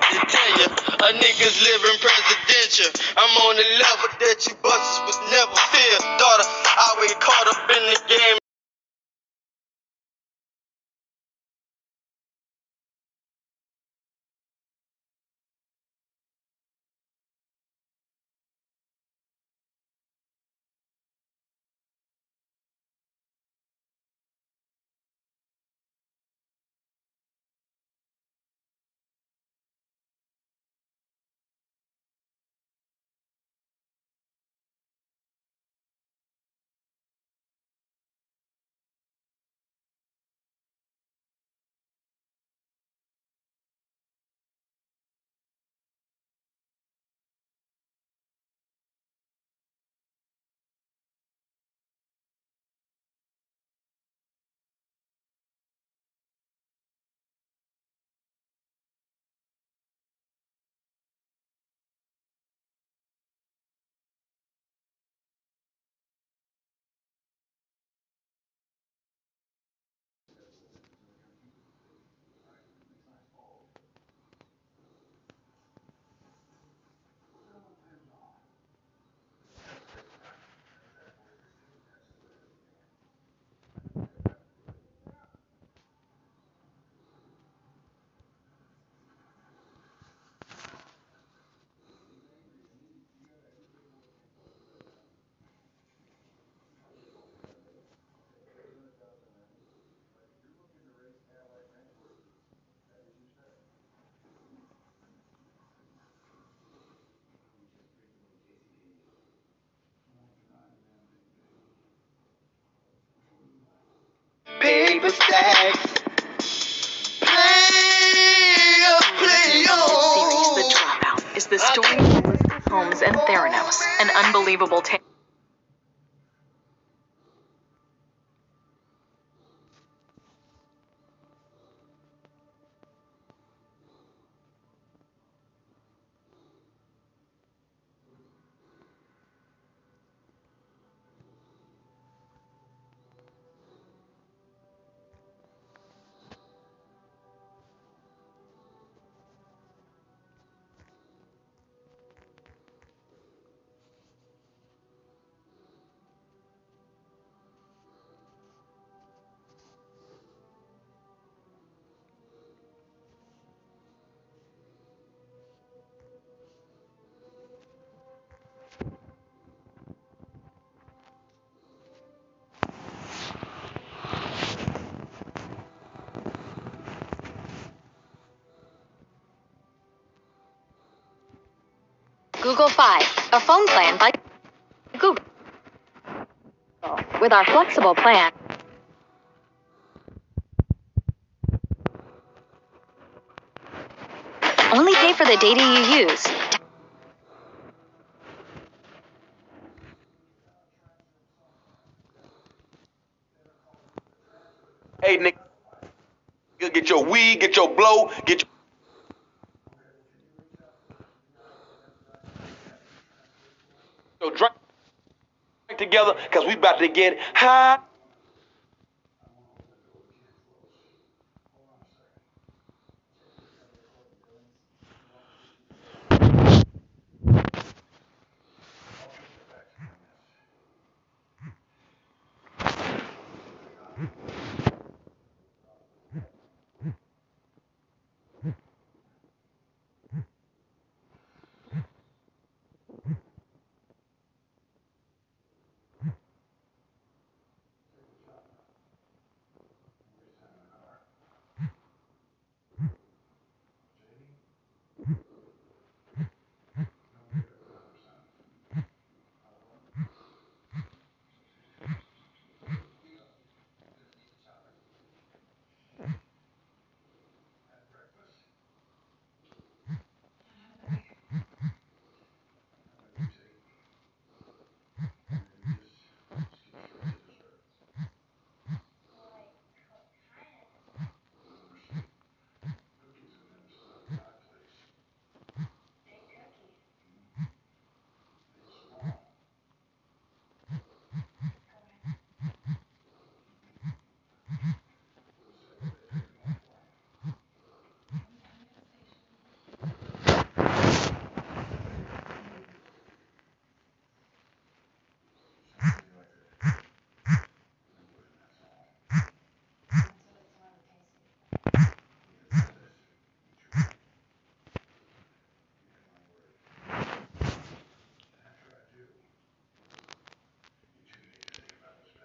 a nigga's living presidential. I'm on the level that you busters was never fear. Daughter, I always caught up in the game. Paper stacks. Play, play series The. Dropout is the story of Holmes and Theranos, an unbelievable tale. Google Fi, a phone plan by Google. With our flexible plan, only pay for the data you use. Hey, Nick, get your weed, get your blow, get your together, cause we about to get high.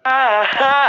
Ah, ah.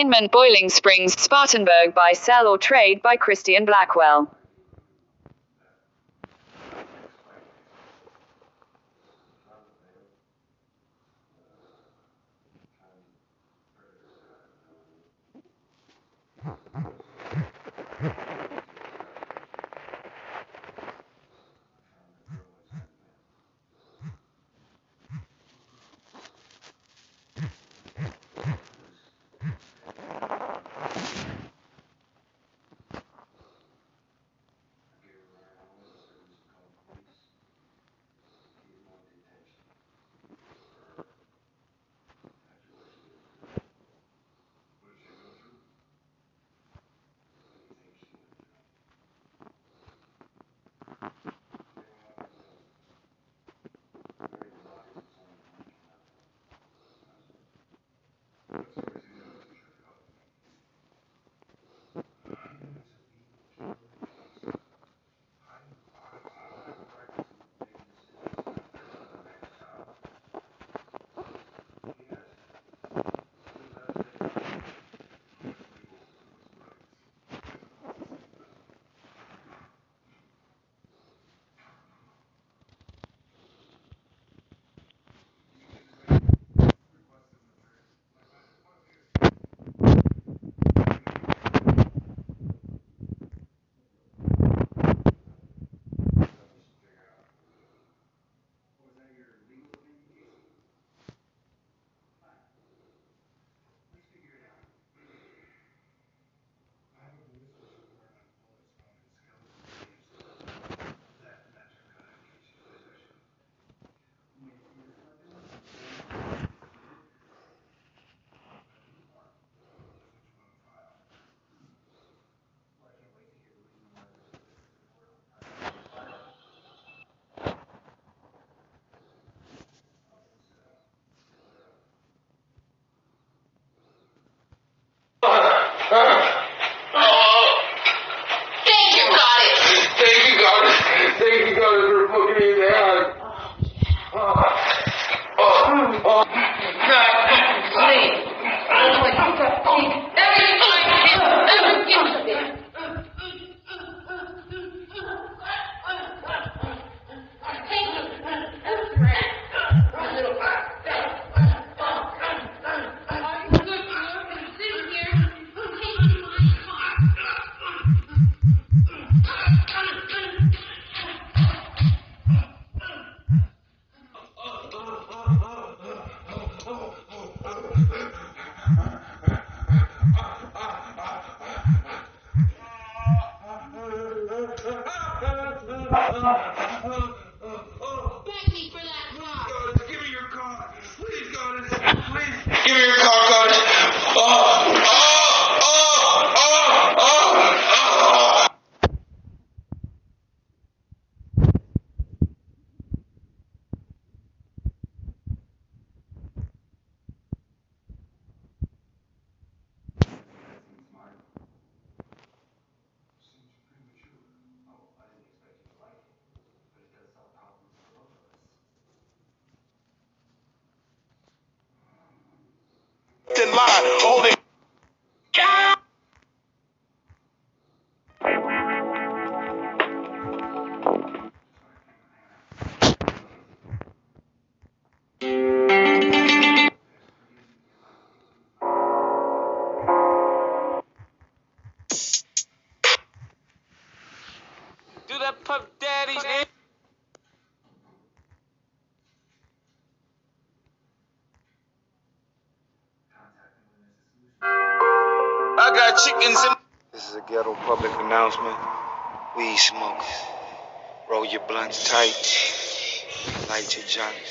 Inman Boiling Springs, Spartanburg by Sell or Trade by Christian Blackwell. To John.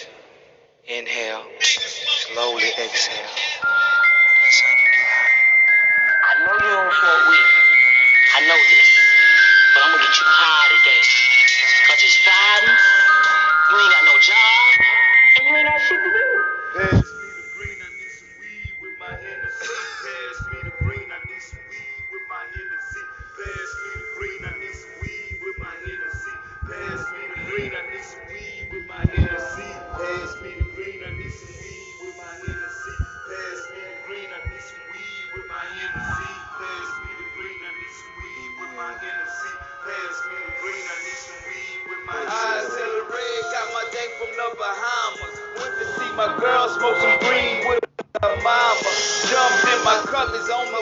My is on my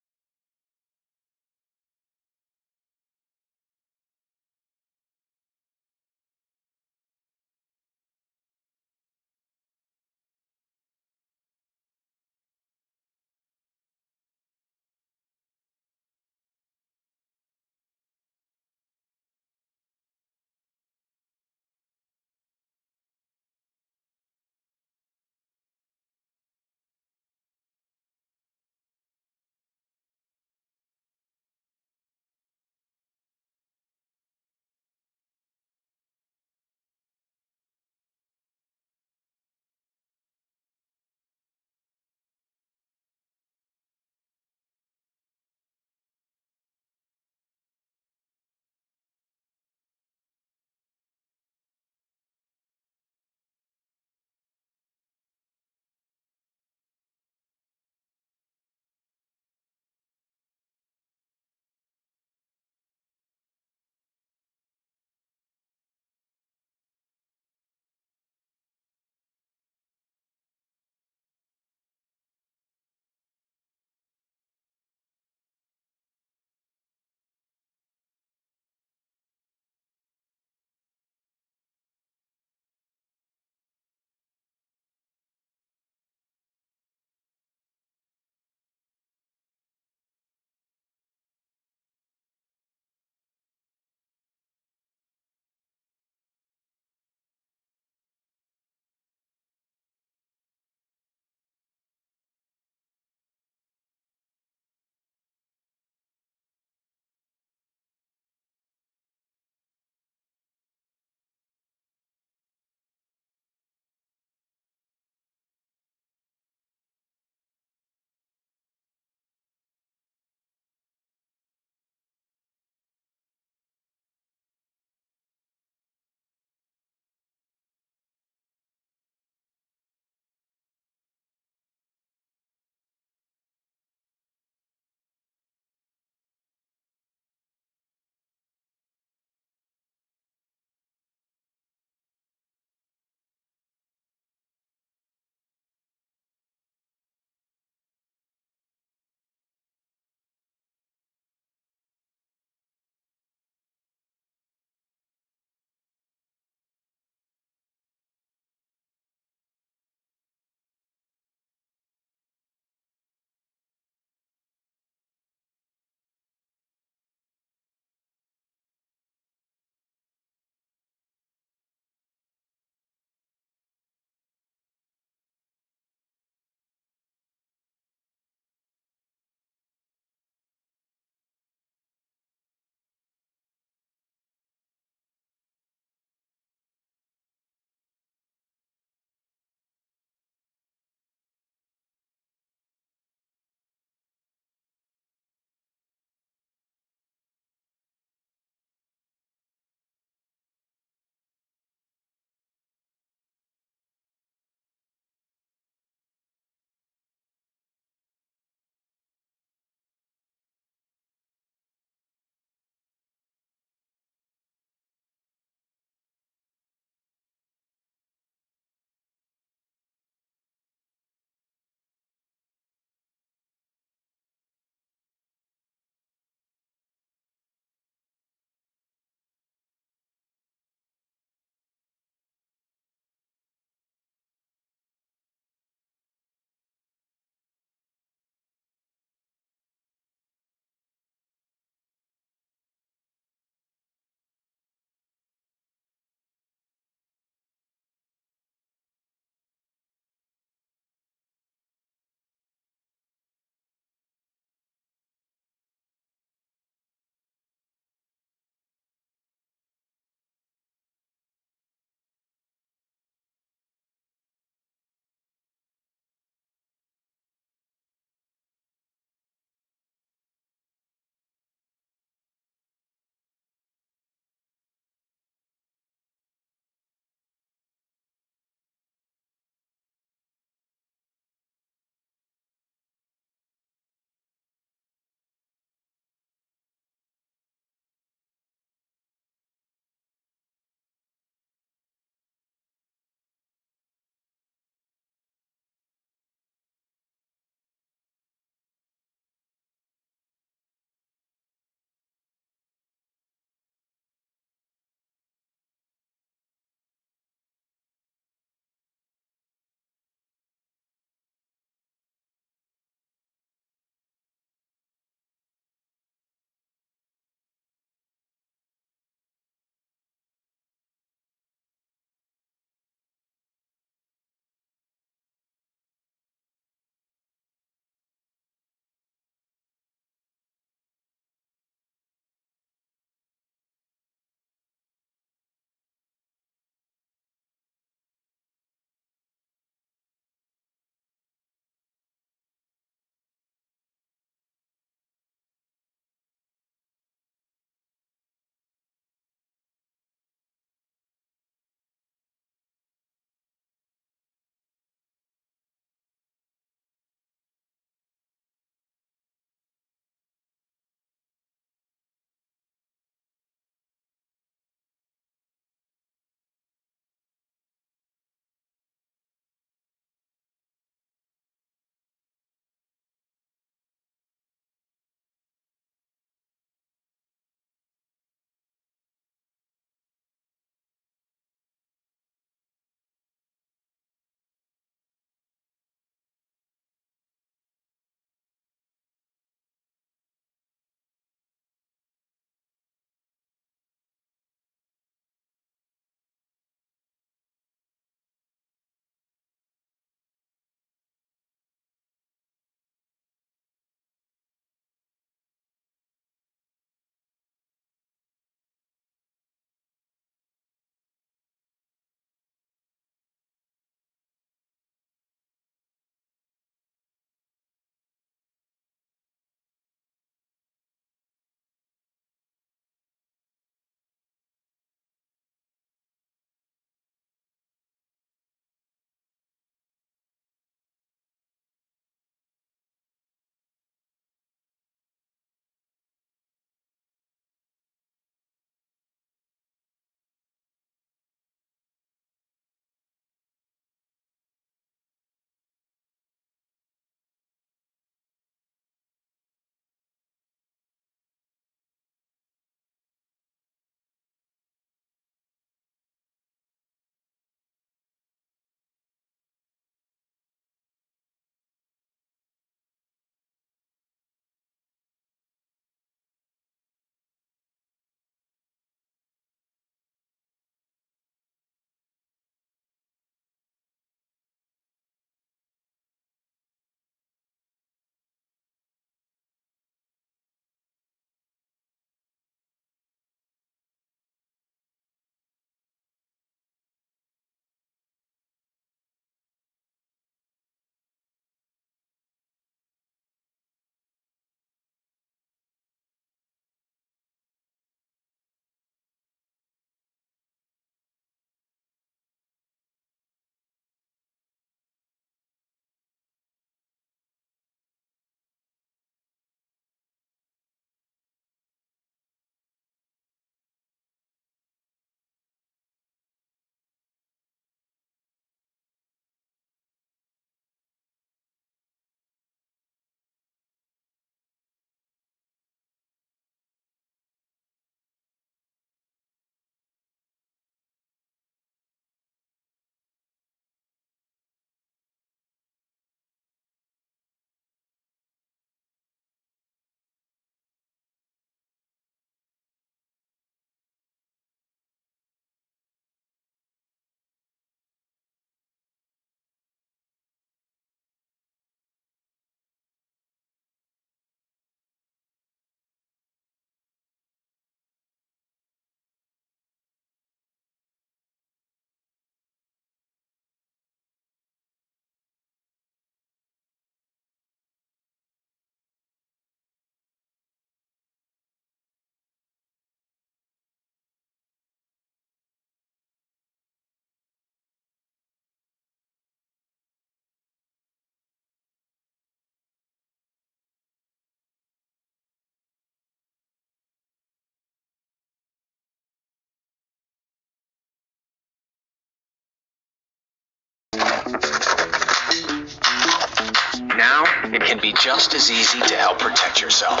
now, it can be just as easy to help protect yourself.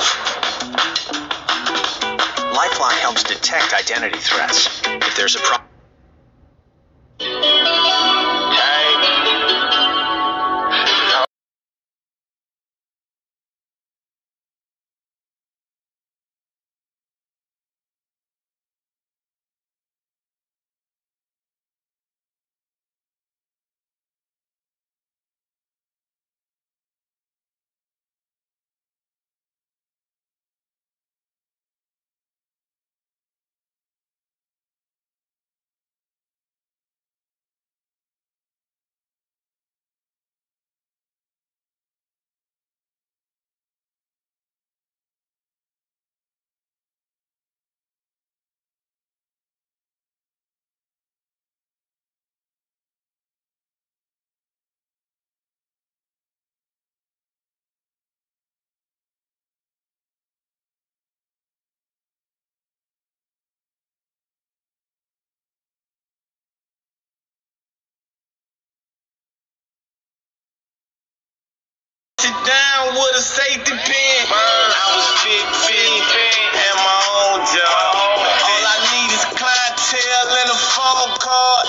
Lifelock helps detect identity threats. If there's a problem, safety pin. I was 15, had my own job. All I need is clientele and a phone card.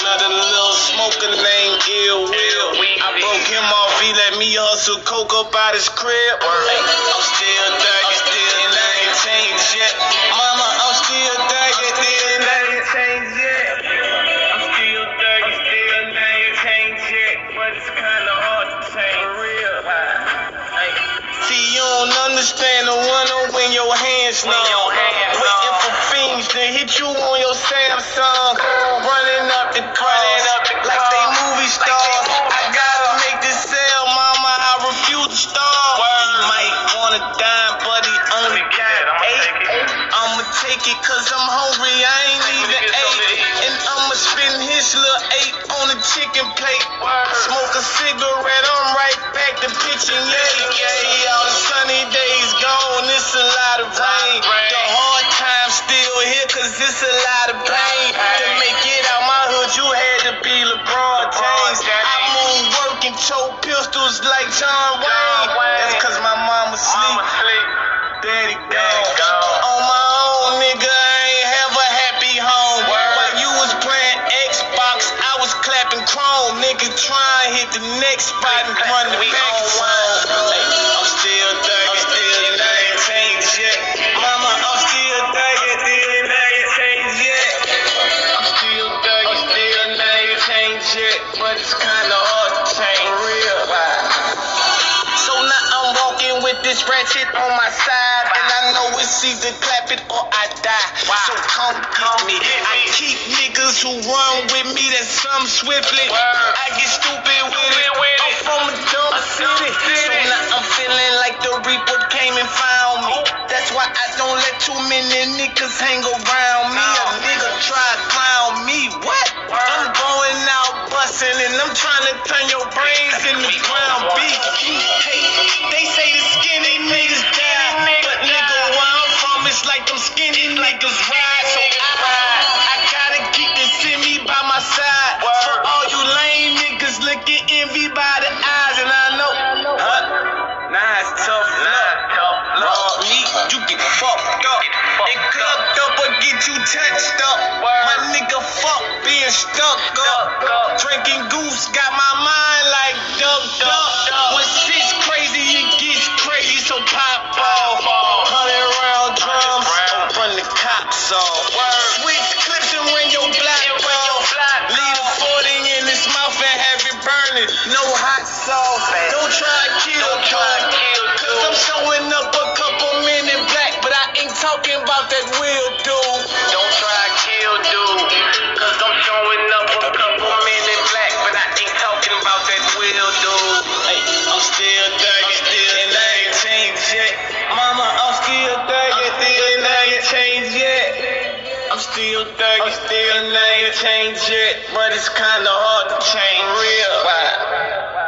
Another little smoker named Ill Will. I broke him off, he let me hustle coke up out his crib. I'm still thugging, still and I ain't changed yet. Mama, I'm still still and I ain't changed yet. Understand the one on when your hands numb. Waiting for fiends to hit you on your Samsung. Running up the cross like they movie stars. I gotta make this sale, mama. I refuse to starve. He might wanna dime, but he only got eight. I'ma take it cause I'm hungry. I ain't even ate. And I'ma spend his little eight on a chicken plate. Smoke a cigarette, I'm right back to pitching yay. See all the sunny like John Wayne. That's cause my mama sleep. Daddy gone. On my own, nigga, I ain't have a happy home. While you was playing Xbox, I was clapping chrome. Nigga, try and hit the next spot and run the back with this on my side, it's either clap it or I die. So come get me. I keep niggas who run with me that some swiftly. I get stupid with it. I'm from a dumb city, so now I'm feeling like the Reaper came and found me. That's why I don't let too many niggas hang around me. A nigga try to clown me. What? I'm going out busting and I'm trying to turn your brains into ground beef. Hey, they say the skinny niggas die, but nigga, I'm it's like them skinny niggas ride. So I, I gotta keep this in me by my side. For all you lame niggas looking envy by the eyes, and I know, huh? Nah, it's tough luck. Raw meat, you get fucked up. And clubbed up or get you touched up. My nigga, fuck being stuck up. Drinking goose got my mind like duck duck. When shit's crazy, it gets crazy, so pop off. The off. Switch clips and ring your black off. Leave a 40 in his mouth and have it burning. No hot sauce. Don't try to kill, dog. Cause I'm showing up a couple men in black, but I ain't talking about that real dude. Don't I'm still thugging, still and I ain't changed yet. But it's kinda hard to change real. Why?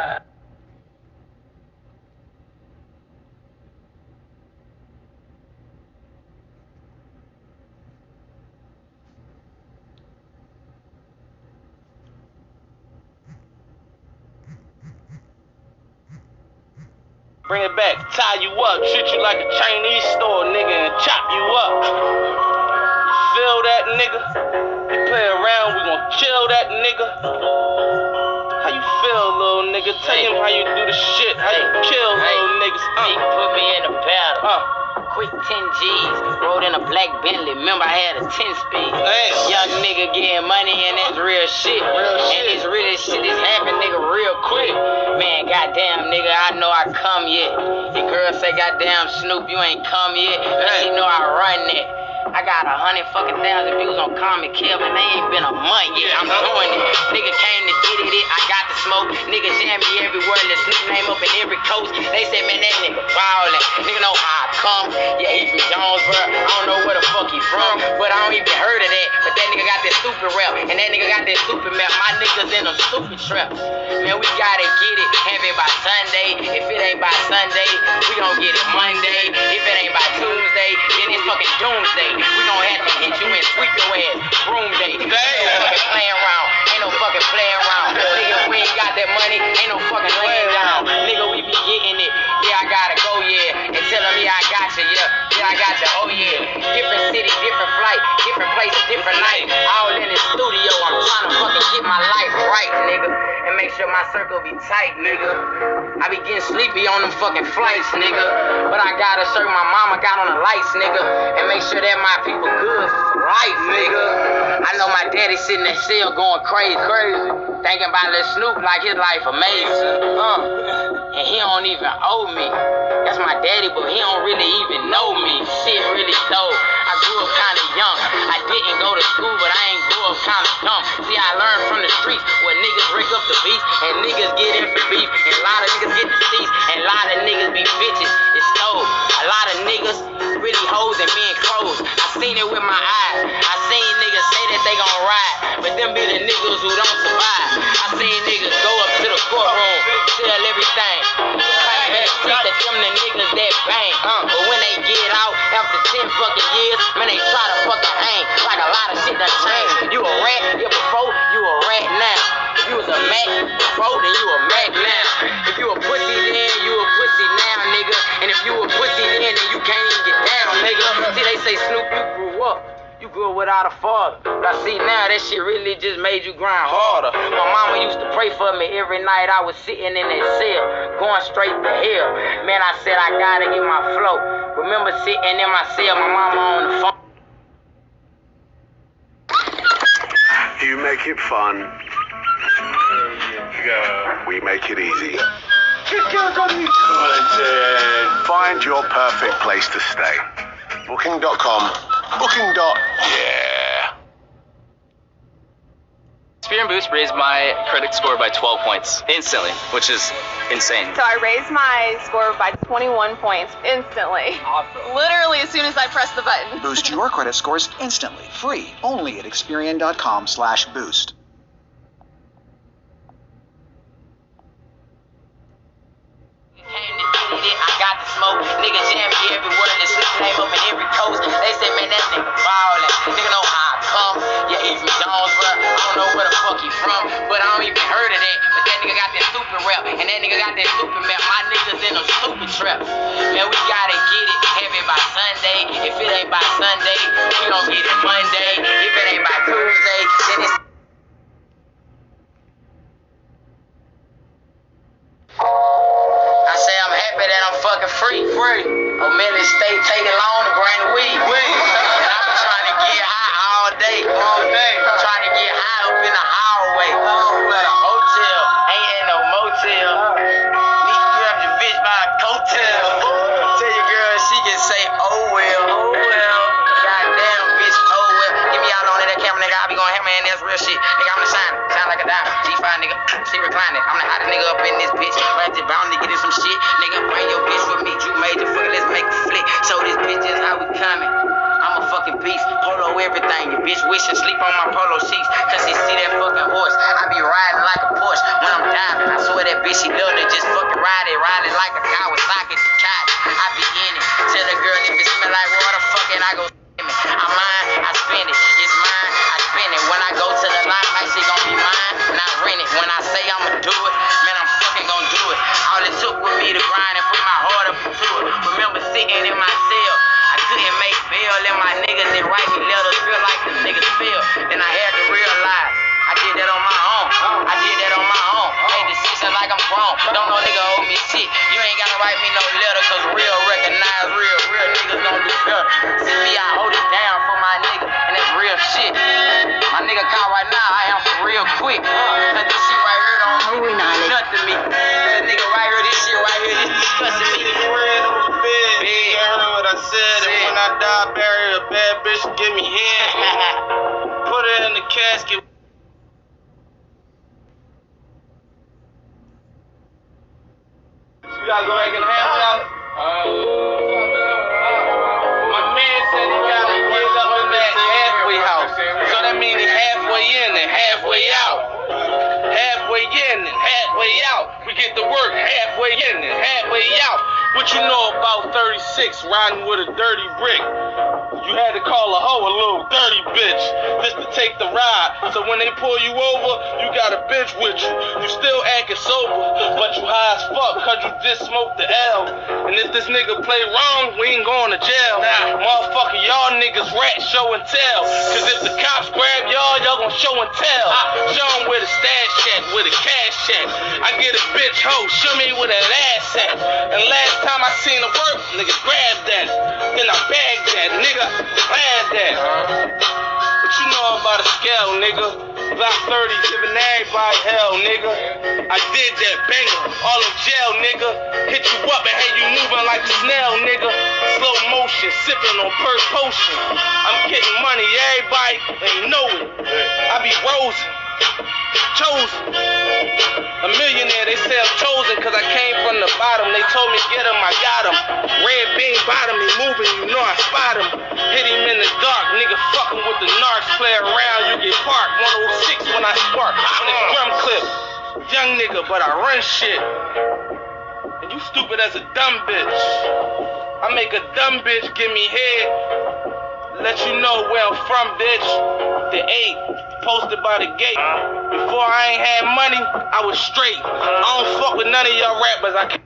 Bring it back, tie you up, treat you like a Chinese store, nigga, and chop you up. You feel that, nigga? You play around, we gon' kill that nigga. How you feel, little nigga? Tell him how you do the shit, how you kill little niggas. He Uh, put me in a battle. uh. Quick 10 G's, rode in a black Bentley. Remember, I had a 10 speed. Damn. Young nigga getting money, and that's real shit. Real And this real shit is happening, nigga, real quick. Man, goddamn, nigga, I know I come yet. The girl say, goddamn, Snoop, you ain't come yet. And she know I run that. I got a hundred fucking thousand views on Comic Kevin. They ain't been a month yet. I'm doing it. Nigga came to get it. I got the smoke. Nigga jam me everywhere. The Snoop name up in every coast. They say, man, that nigga ballin'. Nigga know how I come. Yeah, he from Jonesboro. I don't know where the fuck he from, but I don't even heard of that. But that nigga got that stupid rap, and that nigga got that stupid map. My niggas in them stupid traps. Man, we gotta get it. Have it by Sunday. If it ain't by Sunday, we gon' get it Monday. If it ain't by Tuesday, then it's fucking doomsday. We gon' have to hit you and sweep your ass. Broom day. Ain't no fucking playing around. Ain't no fucking playing around. Nigga, we ain't got that money. Ain't no fucking laying down. Nigga, we be getting it. Yeah, I gotta go, yeah. And tell them, yeah, I got you, yeah. Yeah, I got you, oh yeah. Different city, different flight, different place, different night. Sure my circle be tight, nigga. I be getting sleepy on them fucking flights, nigga. But I gotta serve my mama got on the lights, nigga. And make sure that my people good for life, nigga. I know my daddy sitting in that cell going crazy, crazy. Thinking about Lil Snoop like his life amazing. Uh, and he don't even owe me. That's my daddy, but he don't really even know me. Shit really though. I grew up kinda young. I didn't go to school, but I ain't grew up kinda dumb. See, I learned from the streets where niggas break up the beef and niggas get in for beef. And a lot of niggas get deceased and a lot of niggas be bitches. It's stole. A lot of niggas really hoes and men crows. I seen it with my eyes. I seen niggas say that they gon' ride, but them be the niggas who don't survive. I seen niggas go up to the courtroom, tell everything. Claim street that them the niggas that bang. Uh, but when they get out after 10 fucking years, man, they try to fucking hang. Like a lot of shit done changed. You a rat, yeah, before, you a rat now. If you was a Mac before, then you a Mac now. If you a pussy then, you a pussy now, nigga. And if you a pussy then, then you can't even get down, nigga. See, they say Snoop, you grew up. You grew up without a father. But I see now that shit really just made you grind harder. My mama used to pray for me every night I was sitting in that cell, going straight to hell. Man, I said I gotta get my flow. Remember sitting in my cell, my mama on the phone. You make it fun. We make it easy. Find your perfect place to stay. Booking.com. Booking. dot- Yeah. Experian Boost raised my credit score by 12 points instantly, which is insane. So I raised my score by 21 points instantly. Awesome. Literally as soon as I pressed the button. Boost your credit scores instantly, free, only at Experian.com slash boost. I got the smoke. Nigga jam me everywhere. The Snoop name up in every coast. They say, man, that nigga ballin'. Nigga know how I come. Yeah, he from Jonesboro. I don't know where the fuck he from, but I don't even heard of that. But that nigga got that stupid rap, and that nigga got that stupid map. My niggas in them stupid traps. Man, we gotta get it. heavy by Sunday. If it ain't by Sunday, we gon' get it Monday. If it ain't by Tuesday, then it's I'm happy that I'm fucking free. Free. Oh, man, they stay taking long to bring the weed. Weed. And I'm trying to get high all day. All day. G5, nigga. See reclining. I'm the hottest nigga up in this bitch. Ratchet bound to get in some shit. Nigga, bring your bitch with me. Drew major fuck. Let's make a flick. Show this bitch just how we coming. I'm a fucking beast. Polo everything. Your bitch wishing sleep on my polo sheets. Cause she see that fucking horse. I be riding like a Porsche when I'm diving. I swear that bitch, she love to just fucking ride it. Ride it like a Kawasaki Ducati. I be in it. Tell the girl if it smell like water, fuck it, I go skim it. I'm mine, I spend it. It's mine, mine like she gon' be mine. Not rent it. When I say I'ma do it, man, I'm fucking gon' do it. All it took was me to grind and put my heart up to it. Remember sitting in my cell. I couldn't make bail, and my niggas didn't write me letters feel like the niggas feel. Then I had to realize I did that on my own. I did that on my own. Made decisions like I'm grown. Don't no nigga owe me shit. You ain't gotta write me no letter, cause real niggas don't do dirt. See me, I hold it down for my nigga, and it's real shit. My nigga call right now, I answer real quick. Cause this shit right here don't mean nothing to me. This nigga right here, this shit right here, this disgusting me. You heard what I said, and when I die, bury a bad bitch, give me head. Put her in the casket. You gotta go back in the halfway house? Halfway in and halfway out. What you know about 36 riding with a dirty brick? You had to call a hoe a little dirty bitch just to take the ride. So when they pull you over, you got a bitch with you. You still acting sober, but you high as fuck cause you just smoked the L. And if this nigga play wrong, we ain't going to jail. Nah, motherfucker, y'all niggas rat show and tell. Cause if the cops grab y'all, y'all gonna show and tell. show Show 'em where the stash at, where the cash at. I get a bitch hoe, show me where that ass at. And last time I seen her work, nigga grabbed that. Then I bagged that, nigga, glad that. What you know about a scale, nigga? Block 30, giving everybody hell, nigga. I did that banger, all in jail, nigga. Hit you up and had you moving like a snail, nigga. Slow motion, sipping on per potion. I'm getting money, everybody ain't know it. I be rosing, chosen. A millionaire, they say I'm chosen cause I came from the bottom. They told me get him, I got him. Red beam bottom, he moving, you know I spot him. Hit him in the dark, nigga fucking with the narcs. Play around, you get parked. 106 when I spark, on the drum clip. Young nigga, but I run shit. And you stupid as a dumb bitch. I make a dumb bitch give me head. Let you know where I'm from, bitch. The eight, posted by the gate. Before I ain't had money, I was straight. I don't fuck with none of y'all rappers. I can't.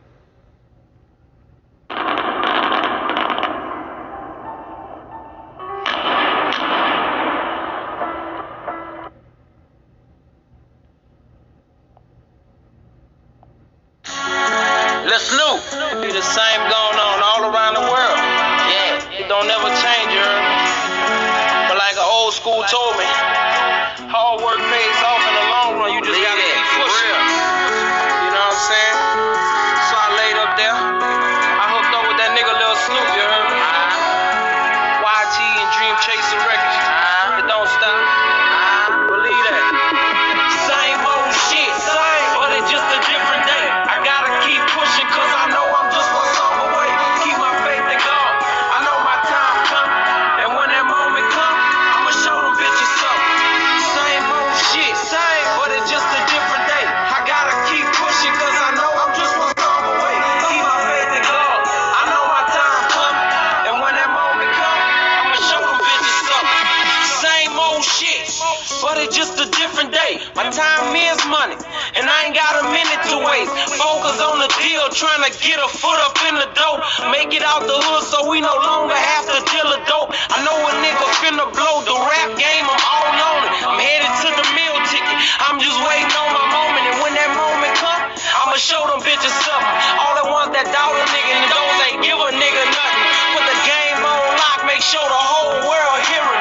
On the deal, trying to get a foot up in the door. Make it out the hood so we no longer have to deal a dope. I know a nigga finna blow the rap game, I'm all on it. I'm headed to the meal ticket, I'm just waiting on my moment. And when that moment come, I'ma show them bitches something. All the ones that doubt a nigga and those ain't give a nigga nothing. Put the game on lock, make sure the whole world hearing me.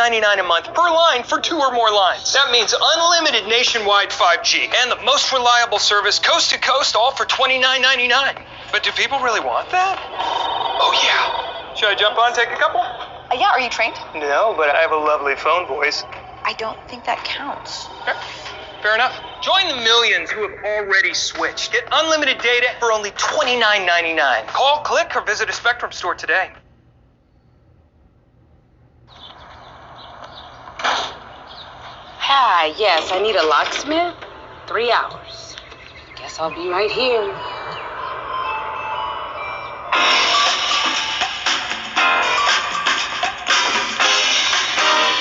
$29.99 a month per line for two or more lines. That means unlimited nationwide 5G and the most reliable service coast to coast, all for $29.99. But do people really want that? Oh, yeah. Should I jump on, take a couple? Uh, yeah, are you trained? No, but I have a lovely phone voice. I don't think that counts. Fair enough. Join the millions who have already switched. Get unlimited data for only $29.99. Call, click, or visit a Spectrum store today. Hi, yes, I need a locksmith. Three hours. Guess I'll be right here.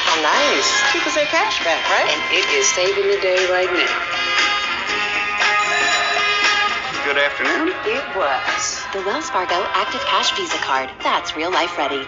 Oh, nice. Two percent cash back, right? And it is saving the day right now. Good afternoon. It was. The Wells Fargo Active Cash Visa Card. That's real life ready.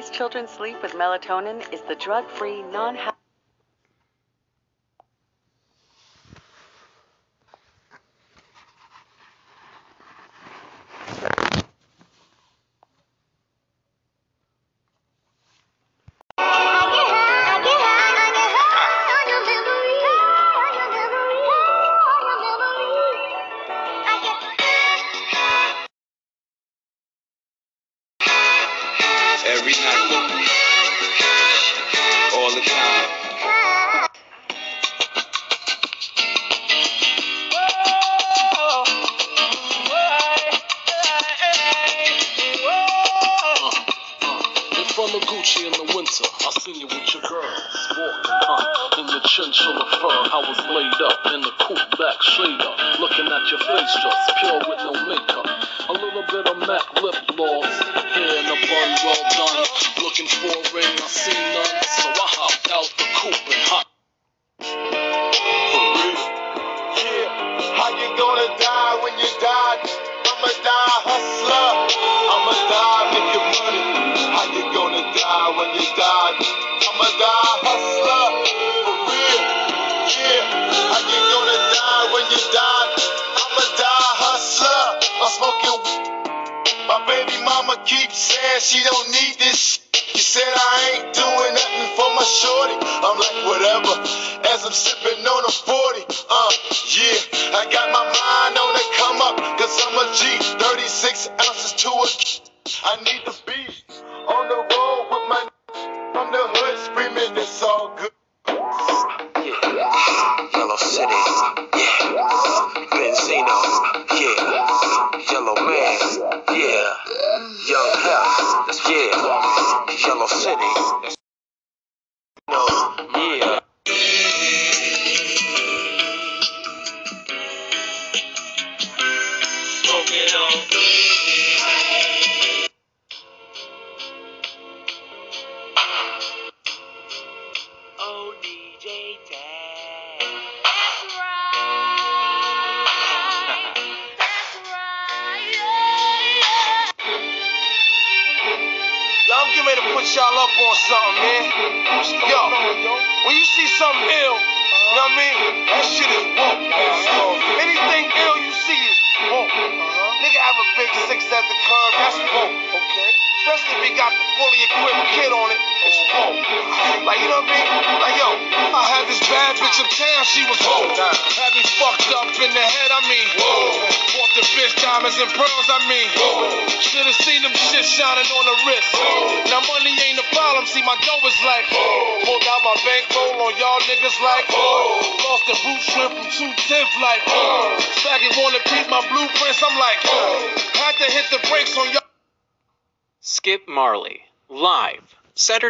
Zarbee's Children's Sleep with Melatonin is the drug free,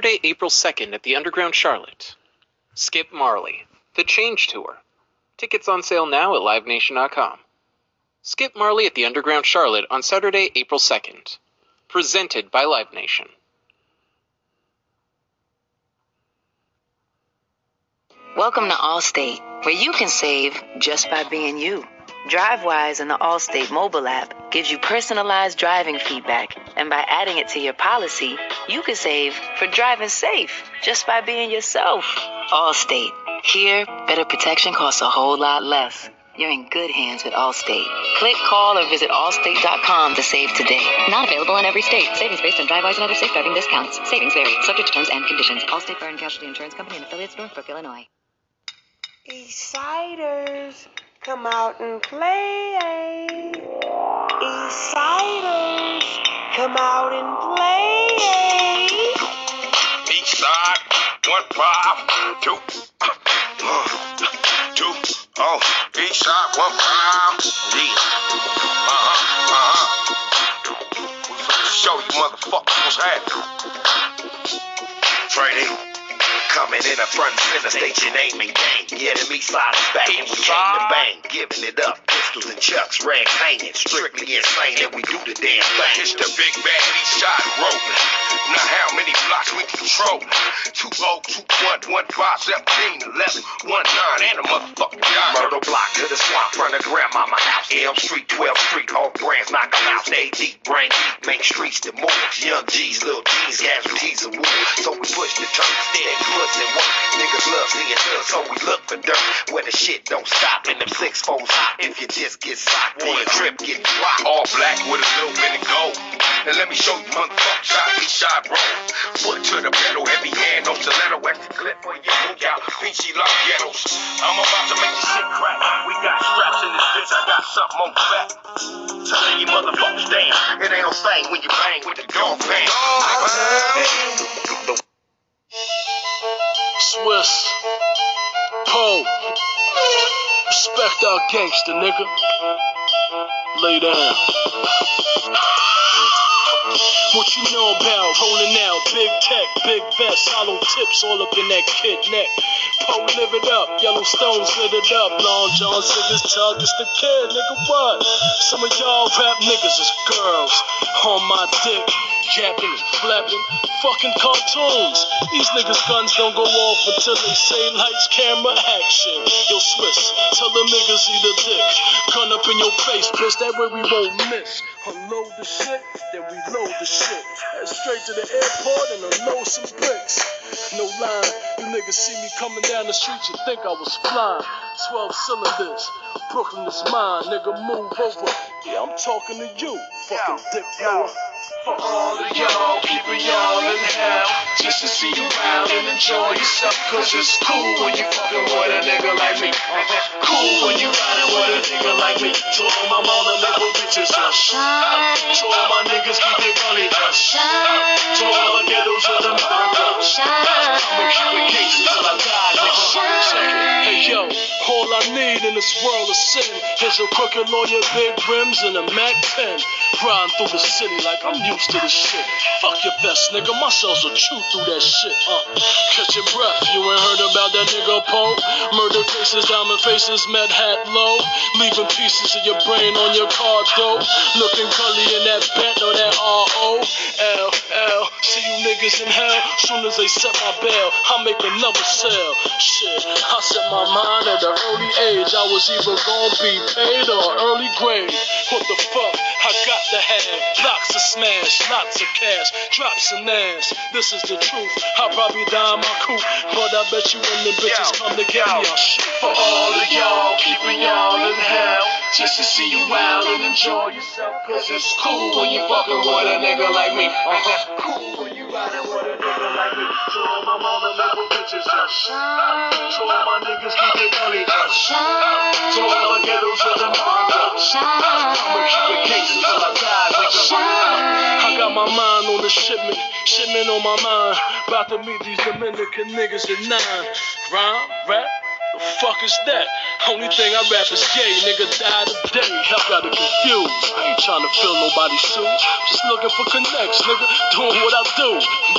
Saturday, April 2nd at the Underground Charlotte. Skip Marley, The Change Tour. Tickets on sale now at livenation.com. Skip Marley at the Underground Charlotte on Saturday, April 2nd. Presented by Live Nation. Welcome to Allstate, where you can save just by being you. DriveWise and the Allstate mobile app gives you personalized driving feedback, and by adding it to your policy, you can save for driving safe just by being yourself. Allstate. Here, better protection costs a whole lot less. You're in good hands with Allstate. Click, call, or visit allstate.com to save today. Not available in every state. Savings based on DriveWise and other safe driving discounts. Savings vary. Subject to terms and conditions. Allstate Fire and Casualty Insurance Company and affiliates, Northbrook, Illinois. Eastsiders, come out and play. Eastsiders, come out and play. Each side, one five, two, two, oh, each side, one five, yeah. Uh-huh, uh-huh. Show you motherfuckers what's happening. Friday. Coming in the front center station aiming gang. Yeah, the east side is back and we came to bang. Giving it up, pistols and chucks, rags hanging. Strictly insane and we do the damn thing. It's the big bad east shot rolling. Now how many blocks we control? 2021, 15, 11, 19, and a motherfucking dime. Myrtle block to the swamp, front of grandmama house. Elm Street, 12th Street, all brands knock them out. Stay deep, brain deep, make streets the moves. Young G's, little G's, casualties of war. So we push the turf, and work. Niggas love seeing so we look for dirt. Where the shit don't stop and them six foes hot. If you just get socked, one trip get dropped. All black with a little bit of gold. And let me show you motherfuckers how he shot roll. Foot to the pedal, heavy hand, no stiletto, extra clip for your move out. Peachy love ghettos. I'm about to make this shit crack. We got straps in this bitch, I got something on the back. Telling you motherfuckers, damn, it ain't no thing when you bang with the gun bang. Swizz. Poe. Respect our gangster, nigga. Lay down. What you know about rolling out big tech, big vest, hollow tips all up in that kid neck. Poe live it up, Yellowstones lit it up. Long John Silver's tug, it's the kid, nigga. What? Some of y'all rap niggas is girls on my dick, japping, flapping, fucking cartoons. These niggas' guns don't go off until they say lights, camera, action. Yo, Swizz, tell them niggas eat a dick. Gun up in your face, bitch, that way we won't miss. Unload the shit, then we load the shit. Head straight to the airport and unload some bricks. No line, you niggas see me coming down the street, you think I was flying. 12 cylinders, Brooklyn is mine, nigga, move over. Yeah, I'm talking to you, fucking dick blower. For all of y'all, keeping y'all in hell. Just to see you out and enjoy yourself. Cause it's cool when you fucking with a nigga like me. Cool when you riding with a nigga like me. To all my mama little bitches shine. To all my niggas keep it gully shine. Uh, to all the ghettos of America shine. Uh, I'ma keep it cases till I die, nigga. Hey yo, all I need in this world of sin is a crooked lawyer, big rims, and a Mac 10. Riding through the city like I'm used to this shit. Fuck your best, nigga. My cells will chew through that shit. Uh, catch your breath. You ain't heard about that nigga Pope. Murder cases, diamond faces, med hat low. Leaving pieces of your brain on your car door. Looking gully in that bent or that R-O. L, L. See you niggas in hell. Soon as they set my bail, I make another sale. Shit, I set my mind at an early age. I was either gonna be paid or early grade. What the fuck? I got to have blocks of smash, lots of cash, drops and ass. This is the truth. I'll probably die in my coupe, but I bet you when the bitches come to get me, I'll shoot. For all of y'all, keeping y'all in hell just to see you wild and enjoy yourself. Cause it's cool when you fucking with a nigga like me. Uh-huh. Cool when you riding with a nigga like me. To all my mama level bitches uh, shine. To all my niggas keep their belly up. To all my ghettos with them arms up. I'ma keep it case until I die, nigga. I got my mind on the shipment. Shipment on my mind. About to meet these Dominican niggas at nine. Rhyme, rap the fuck is that? Only thing I rap is gay, nigga die today. I got it confused. I ain't trying to fill nobody's suit. Just looking for connects, nigga. Doing what I do.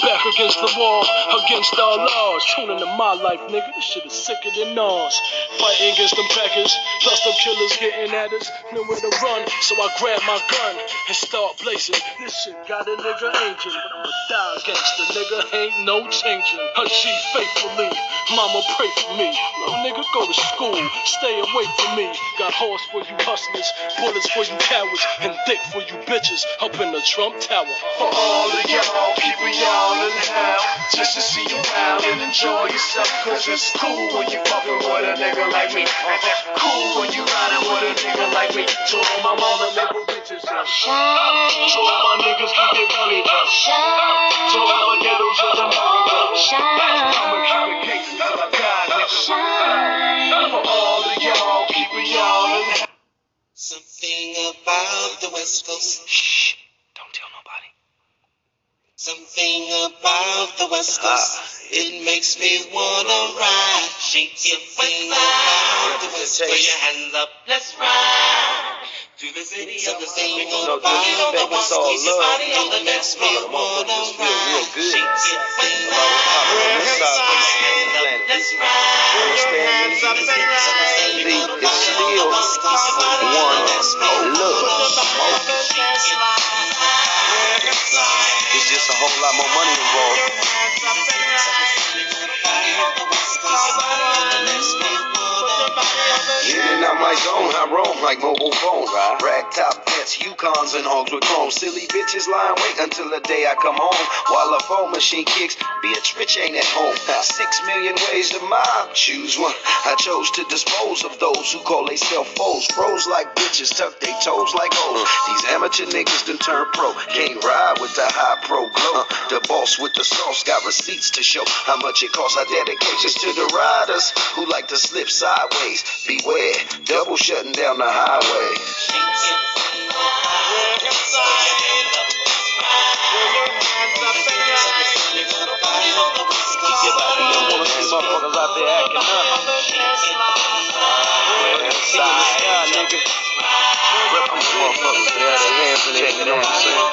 Back against the wall, against all odds. Tuning to my life, nigga. This shit is sicker than ours. Fighting against them packers, plus them killers getting at us. Nowhere to run, so I grab my gun and start blazing. This shit got a nigga aging, but I'ma die against the nigga. Ain't no changing. A G faithfully, mama pray for me. Nigga go to school, stay away from me. Got horse for you hustlers, bullets for you cowards, and dick for you bitches up in the Trump Tower. For all of y'all, keeping y'all in hell. Just to see you out and enjoy yourself. Cause it's cool when you fucking with a nigga like me. Cool when you riding with a nigga like me. To all my mama nigga bitches, yeah. To all my niggas keep it money, yeah. To all my ghettos in America. I'ma keep it cases till I Something about the West Coast. Shh, don't tell nobody. Something about the West Coast. Ah. It makes me wanna ride. Shake the West Coast. Put your hands up, let's ride. To the city of the thing about the West Coast. Your body on the makes me wanna ride. Shake something about the West Coast. Let's ride. See, it's still one love. It's just a whole lot more money involved. In and out my zone, I roam like mobile phone. Rag top pants, Yukons, and hogs with chrome. Silly bitches lying wait until the day I come home. While a phone machine kicks, bitch, rich ain't at home. Six million ways to mob, choose one. I chose to dispose of those who call themselves foes. Pros like bitches, tuck they toes like hoes. These amateur niggas done turn pro. Can't ride with the high pro glow. The boss with the sauce got receipts to show how much it costs. Our dedications to the riders who like to slip sideways. Beware, double shutting down the highway. Keep your body on one of these motherfuckers out there acting up. Inside, yeah, nigga. Rep these motherfuckers, they hands in their, you know what I'm saying?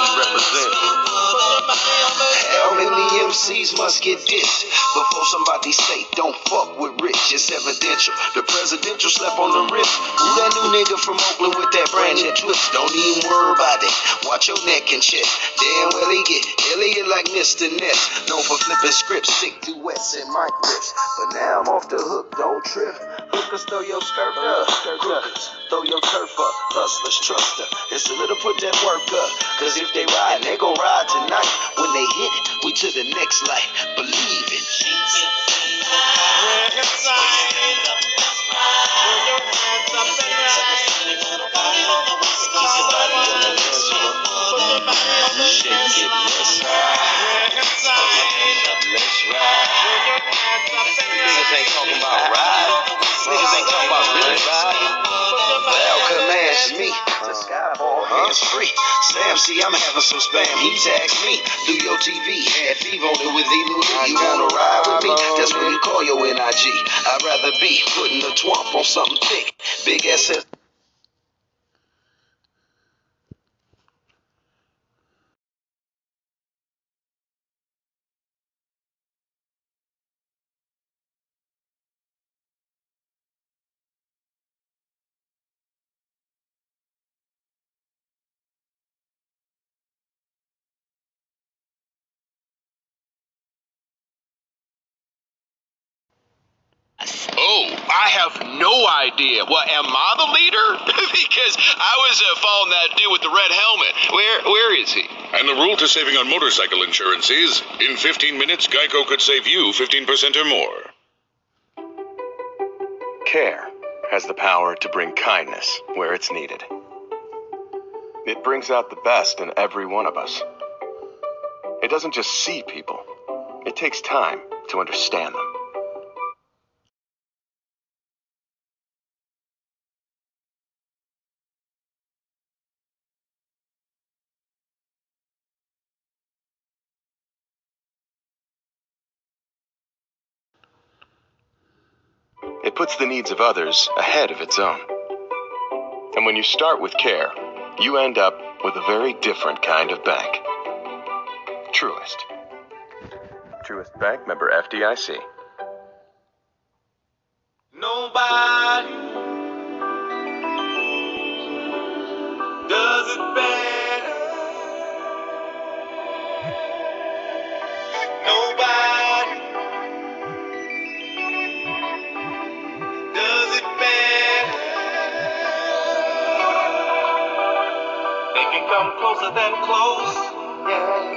We represent. How many MCs must get dissed before somebody say don't fuck with Rich? It's evidential. The presidential slap on the wrist. Who that new nigga from Oakland with that brand new twist? Don't even worry about it. Watch your neck and chest. Damn well he get Elliot like Mr. Ness. Known for flipping scripts, sick duets and mic rips. But now I'm off the hook, don't trip. Hookers throw your skirt up. Crookers throw your turf up. Hustlers trust her. It's a little put that work up. Cause if they ride, they gon' ride tonight. When they hit it, we to the next light. Believe it. Shake it, let's ride. Let's ride. Niggas ain't talking about ride. Niggas ain't talking about really ride. Well, commands me to skyfall hands free. Sam, see, I'm having some spam. He tags me through your TV. Had Thief on it with Elu. You wanna ride with me? That's when you call your NIG. I'd rather be putting a twomp on something thick. Big SS. No idea. What am I the leader? because I was uh, following that dude with the red helmet. Where where is he? And the rule to saving on motorcycle insurance is in 15 minutes, Geico could save you 15% or more. Care has the power to bring kindness where it's needed. It brings out the best in every one of us. It doesn't just see people, it takes time to understand them. It puts the needs of others ahead of its own. And when you start with care, you end up with a very different kind of bank. Truist. Truist Bank member FDIC. Nobody does it better. Nobody come closer than close. Yeah.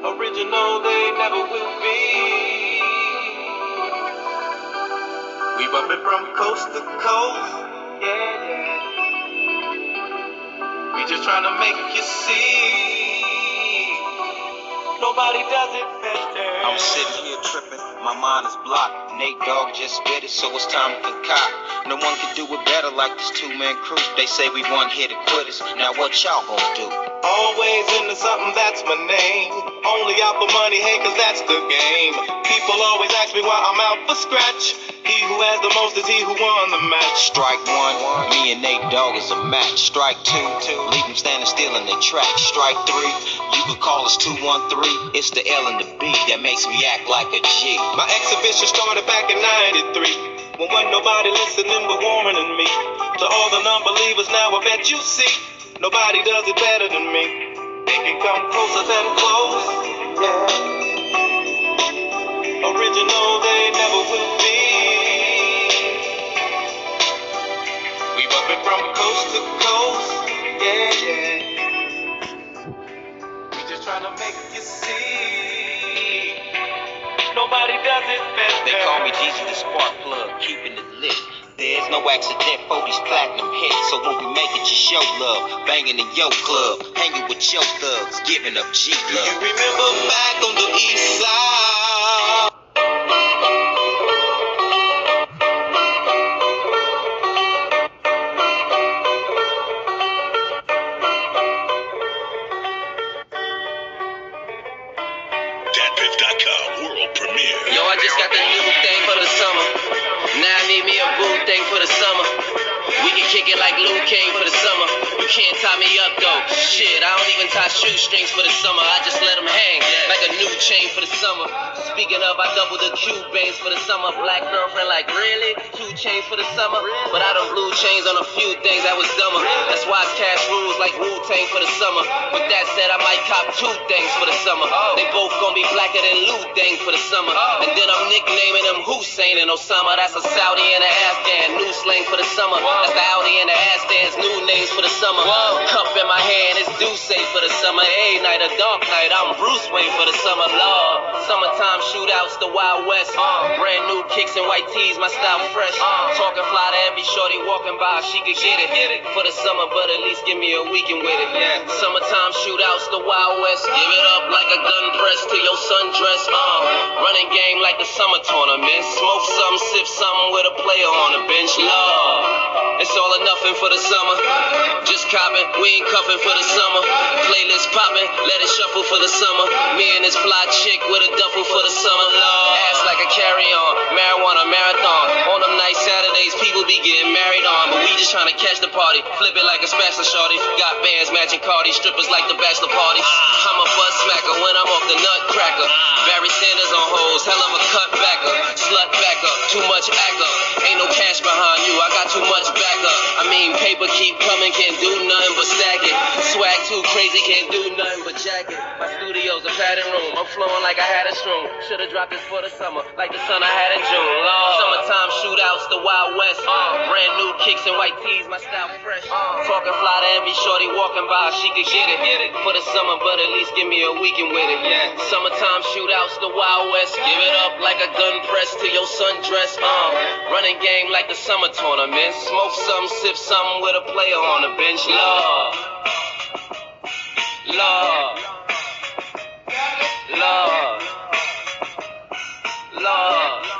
Original, they never will be. We bumping from coast to coast. Yeah. We just trying to make you see. Nobody does it better. I'm sitting here tripping, my mind is blocked. Nate Dogg just spit it, so it's time to concoct. No one can do it better like this two man crew. They say we one here to quit us. Now what y'all gonna do? Always into something, that's my name. Only out for money, hey, cause that's the game. People always ask me why I'm out for scratch. He who has the most is he who won the match. Strike one, me and Nate Dogg is a match. Strike two, leave them standing still in their track. Strike three, you can call us 213. It's the L and the B that makes me act like a G. My exhibition started back in 93. When wasn't nobody listening but Warren and me. To all the non-believers now I bet you see. Nobody does it better than me. They can come closer than close. Yeah. Original, they never will be. We bumping from coast to coast. Yeah, yeah. We just trying to make you see. Nobody does it better. They call me Jesus the Spark Plug, keeping it lit. There's no accident for these platinum hits. So when we make it, just show love. Banging in your club, hanging with your thugs, giving up G love. You remember back on the east side? Tang for the summer. With that said, I might cop two things for the summer. They both gonna be blacker than Lou Dang for the summer. And then I'm nicknaming them Hussein and Osama. That's a Saudi and an Afghan. New slang for the summer. That's the Audi and the Afghans. New names for the summer. Cup in my hand is Duce for the summer. A night, a dark night. I'm Bruce Wayne for the summer. Lord. Summertime shootouts, the Wild West. Uh. Brand new kicks and white tees, my style fresh. Uh. Talking fly to every shorty walking by, she could get it. For the summer, but at least give me a weekend with it. Summertime shootouts, the Wild West. Give it up like a gun press to your sundress. Uh. uh, running game like the summer tournament. Smoke some, sip some with a player on the bench. Lord, it's all or nothing for the summer. Just copping, we ain't cuffing for the summer. Playlist popping, let it shuffle for the summer. Me and this fly chick with a duffel for the summer. Ass like a carry on, marijuana marathon. On them nice Saturdays, people be getting married on, but we just trying to catch the party. Flip it like a spatula shorty. Got bands matching Cardi, strippers like the bachelor parties. I'm a butt smacker when I'm off the nutcracker. Barry Sanders on hoes, hell of a cutbacker. Slut backer, too much actor. Ain't no cash behind you, I got too much backup. I mean, paper keep coming, can't do nothing but stack it. Swag too crazy, can't do nothing but jack it. My studio's a padded room, I'm flowing like I had shroom. Should've dropped this for the summer, like the sun I had in June. Lord. Summertime shootouts, the Wild West. Uh, brand new kicks and white tees, my style fresh. Uh, talking fly to every shorty walking by, she could get it. Get it for the summer, but at least give me a weekend with it. Yeah. Summertime shootouts, the Wild West. Give it up like a gun press to your sundress. Uh, running game like the summer tournament. Smoke some, sip some with a player on the bench. Lord. Lord. Lord. Lord.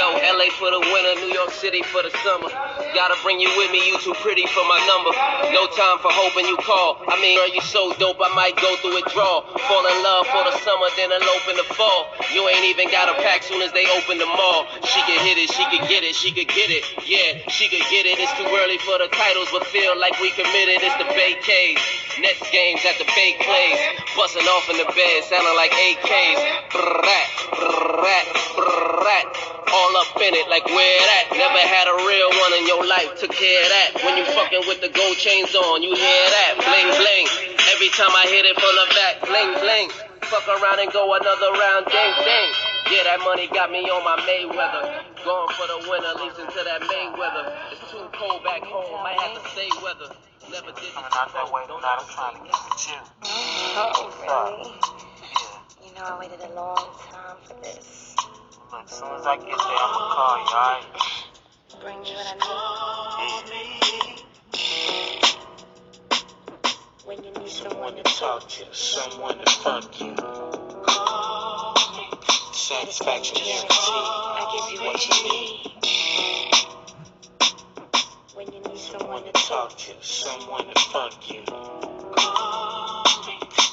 Yo, LA for the winter, New York City for the summer. Gotta bring you with me, you too pretty for my number. No time for hoping you call. I mean, girl, you so dope, I might go through withdrawal. Fall in love for the summer, then elope in the fall. You ain't even got a pack soon as they open the mall. She could hit it, she could get it, she could get it. Yeah, she could get it. It's too early for the titles, but feel like we committed. It's the Bay K's. Next games at the Bay Clays. Busting off in the bed, sounding like AKs. Brrrat, brrrat, brrrat. All up in it, like where that? Never had a real one in your life, took care of that. When you fucking with the gold chains on, you hear that? Bling bling. Every time I hit it from the back, bling bling. Fuck around and go another round, ding ding. Yeah, that money got me on my Mayweather. Going for the winner, leasing to that Mayweather. It's too cold back home, I have to stay weather. Never did Coming out that way, don't I'm trying to get with you. Oh, really? Yeah. You know, I waited a long time for this. Look, as soon as I get there, I'm gonna call you, alright? Bring me what I need. When you need someone to talk to, someone to fuck you. Satisfaction guarantee. I give you what you need. When you need someone to talk to, someone to fuck you.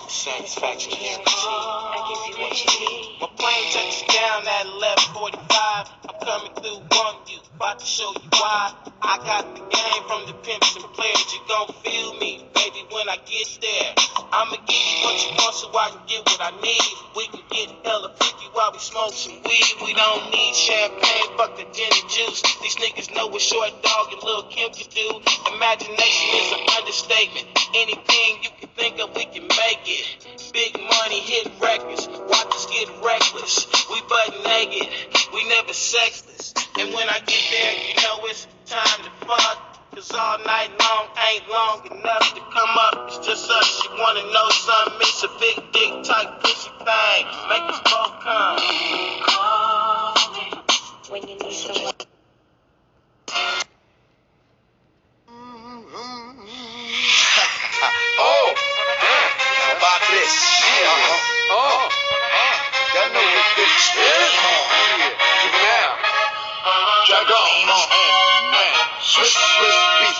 Satisfaction guarantee. I give you what you need. My plane touches down at 11:45. I'm coming through on you, about to show you why. I got the game from the pimps and players. You gon' feel me, baby, when I get there. I'ma give you what you want so I can get what I need. We can get hella freaky while we smoke some weed. We don't need champagne, fuck the gin and juice. These niggas know what short dog and Lil Kim can do. Imagination is an understatement. Anything you can think of, we can make it. Big money, hit records, watch us get reckless. We butt naked, we never sexless. And when I get there, you know it's time to fuck. Cause all night long ain't long enough to come up. It's just us. You wanna know something? It's a big dick type pussy thing. Make us both come. When you need someone. oh, damn. How about this? Yeah. Oh, oh. y'all know what this is. Keep it. Jack off. Swizz, Swizz beat.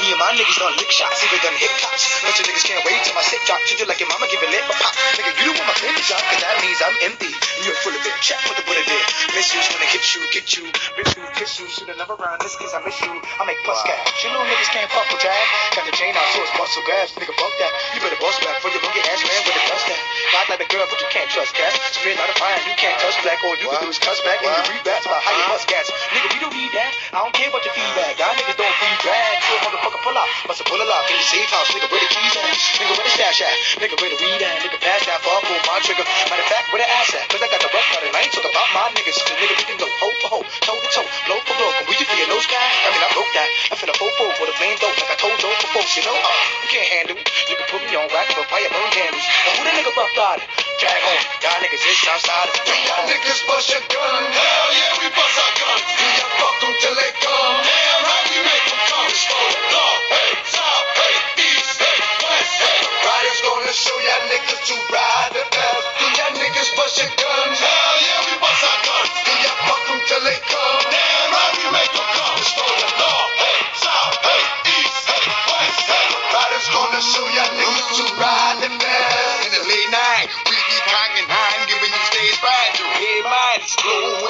Me and my niggas done lick shots, even done hip tops. Bunch of niggas can't wait till my set drop. Treat you like your mama give it lit, but pop. Nigga, you don't want my baby drop, cause that means I'm empty. And you're full of it. Check for the bullet there. Missiles when they hit you, get you. Miss you, kiss you. Shoot another round. This cause I miss you. I make plus cash. You little niggas can't fuck with drag. Got the chain out, so it's muscle grabs. Nigga, fuck that. You better boss back for your look ass man with the dust that. God like a girl, but you can't trust cats. Spit out of fire, you can't touch black. All you can do is cuss back and you rebats about how you bust cats. Nigga, we don't need that. I don't care about your feedback. Y'all niggas don't free drag. So motherfucker pull out. Must have pull a lock in the safe house. Nigga, where the keys at? Nigga, where the stash at? Nigga, where the weed at? Nigga, pass that far, pull my trigger. Matter of fact, where the ass at? Cause I got the rough cut and I ain't talking about my niggas. The nigga, we can go hoe for hoe, toe to toe, blow for blow. Can we just be a nose guy? I mean, I broke that. I finna fold fold for the flame dope like I told those for folks, you know? Uh, you can't handle it. You can put me on rack for fire burn candles. Now, who the nigga rough got it? Drag on. Y'all niggas is outside. Y'all niggas bust your gun. Hell yeah, we bust our guns. Do y'all fuck them till they come? Damn. It's? Hell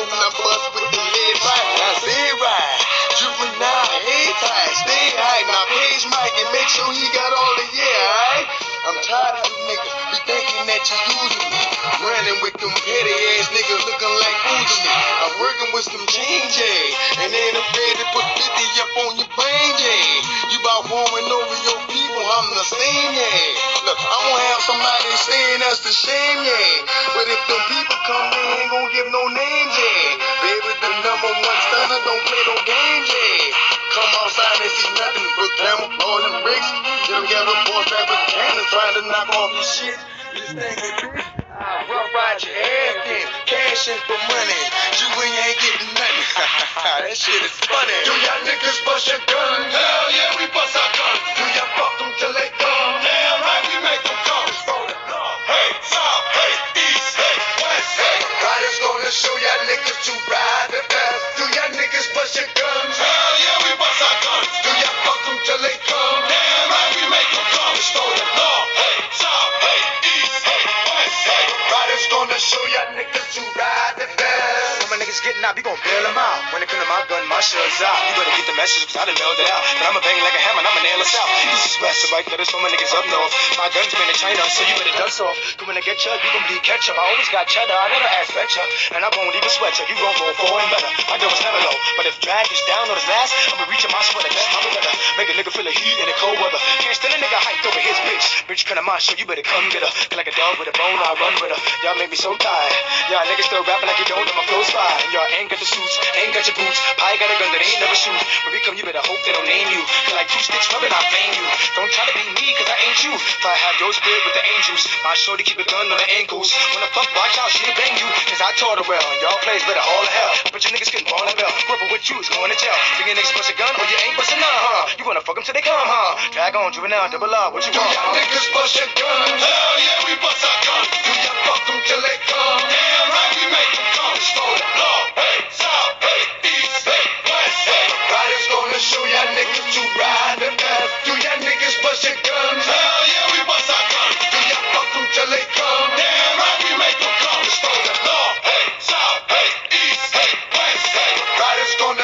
for the bust with the lead right. I say right. Juvenile, hey stay high. Now page Mike and make sure he got all the yeah, alright? I'm tired of you niggas be thinking that you using me. Running with them petty ass niggas looking like oozing me. I'm working with some change. And ain't afraid to put 50 up on your brain, yeah. You about warming over your people, I'm the same, yeah. Look, I'm gonna have somebody saying that's the shame, yeah. But if them people come, they ain't gonna give no names, yeah. Baby, the number one stunner don't play no games, yeah. Come outside and see nothing but camera balls and bricks. Get together, boys, back with cannons, trying to knock off your shit. This thing is big. I rough ride your ass then, cash in for money. You ain't getting nothing. that shit is funny. Do y'all niggas bust your gun? Hell yeah, we bust our guns. Do y'all fuck them till they come? Damn right, we make them come wanna show y'all niggas to ride the best. Do y'all niggas bust your guns? Hell yeah, we bust our guns. Do y'all fuck them till they come? Damn right, we make them come. Stole the law, hey, top. Riders gonna show ya niggas who ride the best. When my niggas getting out, we gon' bail them out. When it come to my gun, my shit's out. You better get the message, cause I done mailed it out. But I'ma bang like a hammer, and I'ma nail us out. West, so right there, there's so many niggas up north. My guns been in China, so you better dust off. Cause when I get ya, you gon' bleed ketchup. I always got cheddar, I never ask bet ya. And I won't even sweat ya. You gon' roll forward and better. My gun was never low. But if drag is down on his last, I'ma reach in my sweater, that's my better. Make a nigga feel the heat in the cold weather. Can't stand a nigga hyped over his bitch. Bitch, to my show, you better come get her. Like a dog with a bone, I run with her. Y'all make me so tired. Y'all niggas still rapping like you don't know my flow's fire. And y'all ain't got the suits, ain't got your boots. Pie got a gun that ain't never shoot. When we come, you better hope they don't name you. Feel like two sticks rubbing, I flame you. Don't try to be me, cause I ain't you. If I have your spirit with the angels, my shorty keep a gun on the ankles. When the fuck watch out, she'll bang you. Cause I taught her well, and y'all plays better all the hell. But your niggas getting ball and bell. Whoever with you is going to jail. Think your niggas bust a gun, or you ain't busting none, huh? You wanna fuck them till they come, huh? Drag on, juvenile, double up, what you Do want? y'all niggas bust your guns? Hell yeah, we bust our guns. Do y'all fuck them till they come? Damn right, we make them come. For the law, hey, south, hey, east, hey, west, hey. Riders gonna show y'all niggas to ride the best. Do y'all niggas bust your guns? Hell yeah, we bust our guns.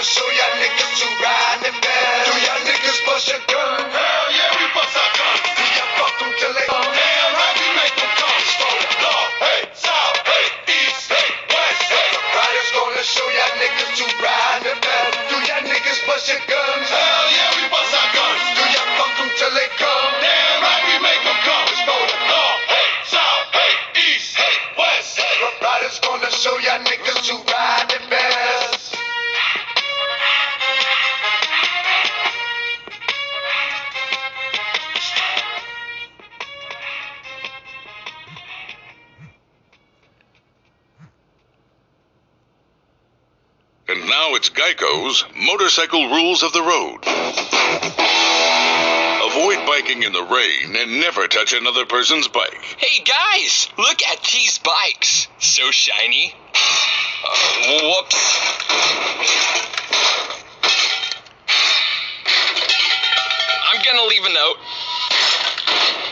Show y'all niggas to ride the best. Do y'all niggas bust your guns? Your guns? It's Geico's Motorcycle Rules of the Road. Avoid biking in the rain and never touch another person's bike. Hey guys, look at these bikes. So shiny. Uh, whoops. I'm gonna leave a note.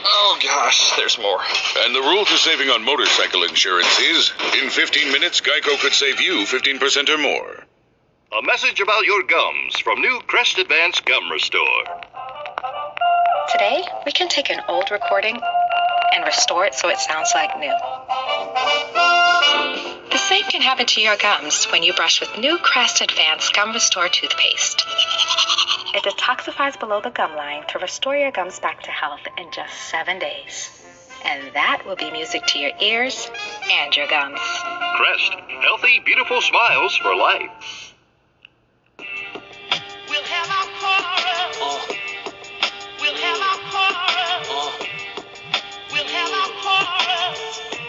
Oh gosh, there's more. And the rule to saving on motorcycle insurance is in 15 minutes, Geico could save you 15% or more. A message about your gums from new Crest Advanced Gum Restore. Today, we can take an old recording and restore it so it sounds like new. The same can happen to your gums when you brush with new Crest Advanced Gum Restore toothpaste. It detoxifies below the gum line to restore your gums back to health in just seven days. And that will be music to your ears and your gums. Crest, healthy, beautiful smiles for life. We'll have our quarrel. Uh, we'll have our quarrel. Uh, we'll have our quarrel.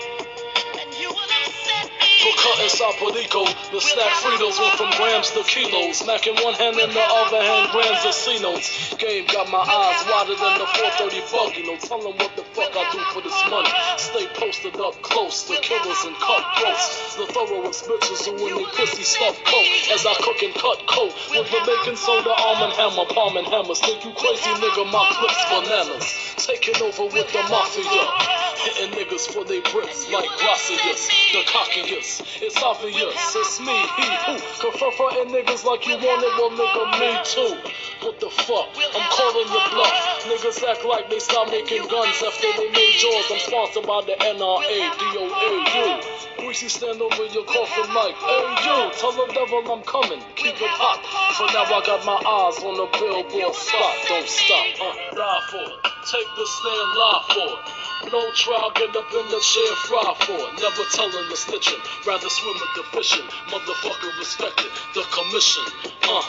For cutting Saporico, the snack Fritos went from grams to kilos. Smacking one hand in the other hand, grams of C-notes. Game got my eyes wider than the 430 buggy. No telling what the fuck I do for this money. Stay posted up close to killers and cutthroats. The thoroughest bitches who in pussy stuff coat. As I cook and cut coat with the baking soda, arm and hammer, palm and hammers. Think you crazy nigga, my clips bananas. Taking over with the mafia. Hitting niggas for they bricks like Gracias, the cockiest. It's obvious, it's me, he, who. Frontin' niggas like you want it, well nigga, me too. What the fuck? I'm calling your bluff. Niggas act like they stop making guns after they made yours. I'm sponsored by the NRA, DOA, you. Greasy stand over your coffin like, hey you, tell the devil I'm coming, keep it hot. For now I got my eyes on the billboard spot, don't stop, uh, die for it. Take the stand, lie for it. No trial, get up in the chair, fry for it. Never telling the snitching, rather swim with the fishing. Motherfucker respected the commission, uh,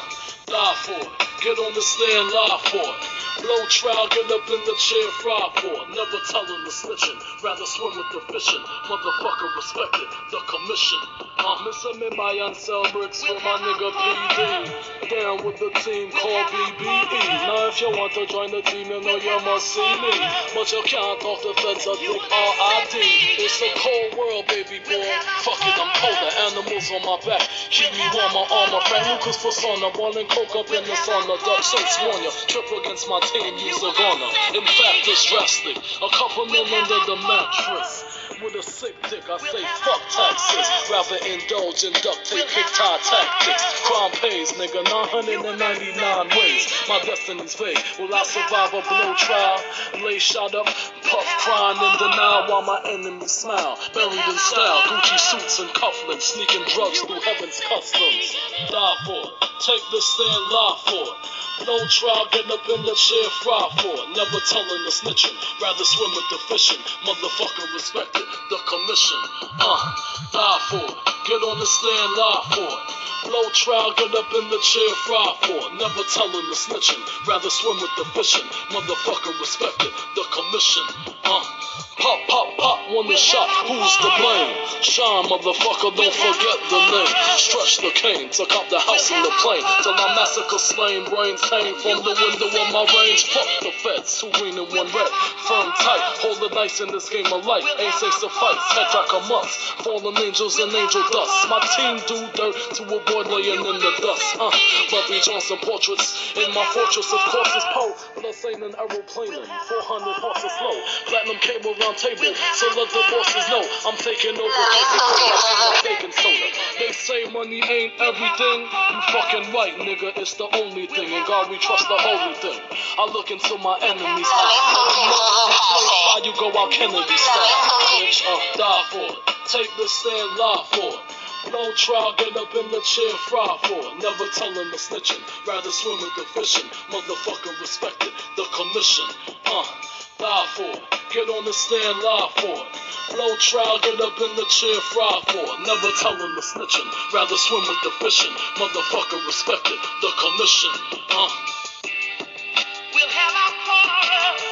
die for it. Get on the stand, lie for it. Blow trial, get up in the chair, fry for it. Never telling the snitching, rather swim with the fishing. Motherfucker respected the commission. Uh, missing me my unsell bricks with my nigga PD. Down with the team called BBE. Now if you want to join the team, you know you must see me. But you can't talk to the feds are dick R.I.D. It's a cold world, baby boy. Fuck it, I'm colder. Animals on my back. Keep me warm, my armor. Frank persona. Boiling coke up in the sauna. Duck Saints warn ya. Trip against my team, use a gunner. In fact, it's drastic. A couple mil under the mattress. With a sick dick, I say fuck taxes. Rather indulge in duct tape, hit tie tactics. Crime pays, nigga, 999 ways. My destiny's vague. Will I survive a blow trial? Lay shot up, puff crying in denial while my enemies smile. Buried in style, Gucci and cufflinks, sneaking drugs through heaven's customs. Die for take the stand, lie for. No trial, get up in the chair, fry for it. Never telling the snitching, rather swim with the fishing. Motherfucker respected the commission. Uh, die for it. Get on the stand, lie for it. Blow trial, get up in the chair, fry for it. Never telling the snitching, rather swim with the fishing. Motherfucker respected the commission. Uh, pop, pop, pop, one the shot, who's to blame? Shine, motherfucker, don't forget the name. Stretch the cane, took out the house in the plane. Till I massacre slain, brains hang from the window of my range. Fuck the feds, two green and one red. Firm tight, hold the dice in this game of life. Ain't say suffice, head back a must. Fallen angels and angel dust. My team do dirt to avoid laying in the dust. Uh, Bumpy Johnson portraits in my fortress, of course, is Poe. Ain't an aeroplane. 400 horses slow. Platinum cable round table, so let the bosses know I'm taking over. Coca-Cola, baking soda. They say money ain't everything. You fucking right, nigga. It's the only thing. In God we trust the holy thing. I look into my enemy's eyes. Why you go out Kennedy style? Bitch, uh, die for it. Take the stand, lie for it. No trial, get up in the chair, fry for it. Never telling the snitching, rather swim with the fishing. Motherfucker respected the commission. Uh, die for. Get on the stand, lie for it. Blow trial, get up in the chair, fry for. Never telling the snitching, rather swim with the fishing. Motherfucker respected the commission. Uh. We'll have our quarrels.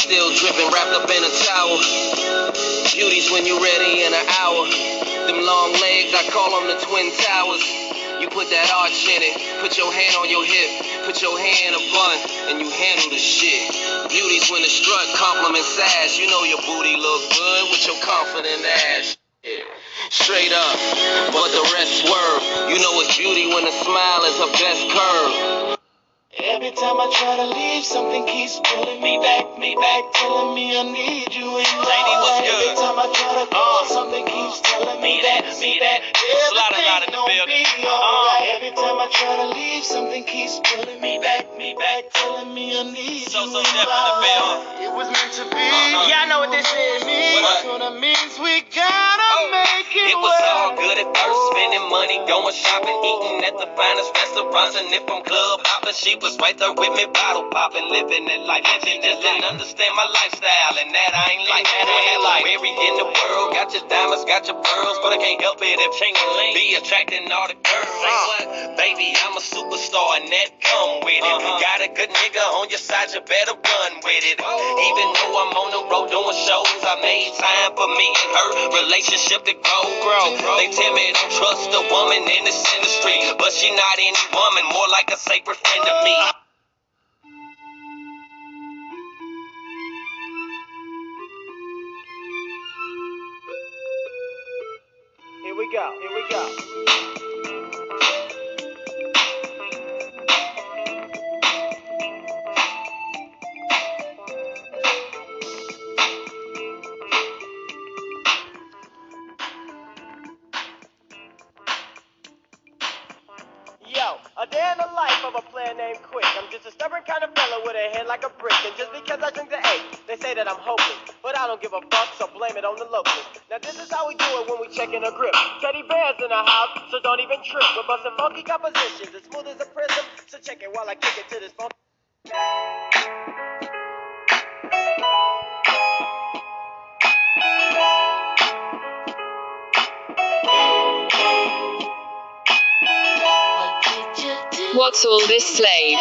Still dripping, wrapped up in a towel. Beauties when you're ready in an hour. Them long legs, I call them the Twin Towers. You put that arch in it, put your hand on your hip, put your hand a bun, and you handle the shit. Beauties when the strut compliments ass. You know your booty look good with your confident ass. Straight up, but the rest swerve. You know it's beauty when the smile is her best curve. Every time I try to leave, something keeps pulling me back, me back, telling me I need you in my Lady, what's good? Every time I try to go, something keeps telling me that, me that Slaughter out in everything the gon' building. be alright. Every time I try to leave, something keeps pulling me back, me back, telling me I need So, you so in my the life. It was meant to be. Uh-huh. Yeah, I know what this is. What? That means we money, going shopping, eating at the finest restaurants, and if I'm club hopping, she was right there with me, bottle popping, living that life. And she just didn't understand my lifestyle, and that I ain't like that. I ain't like every in the world, got your diamonds, got your pearls, but I can't help it if Ching-a-ling be attracting all the girls. Uh-huh. What? Baby, I'm a superstar, and that come with it. Uh-huh. Got a good nigga on your side, you better run with it. Even though I'm on the road doing shows, I made time for me and her relationship to grow, grow. They tell me don't trust a woman in this industry, but she not any woman, more like a sacred friend to me. Here we go. Here we go. A grip. Teddy bears in the house, so don't even trip. We're busting funky compositions, as smooth as a prism. So check it while I kick it to this funk. What's all this, slave?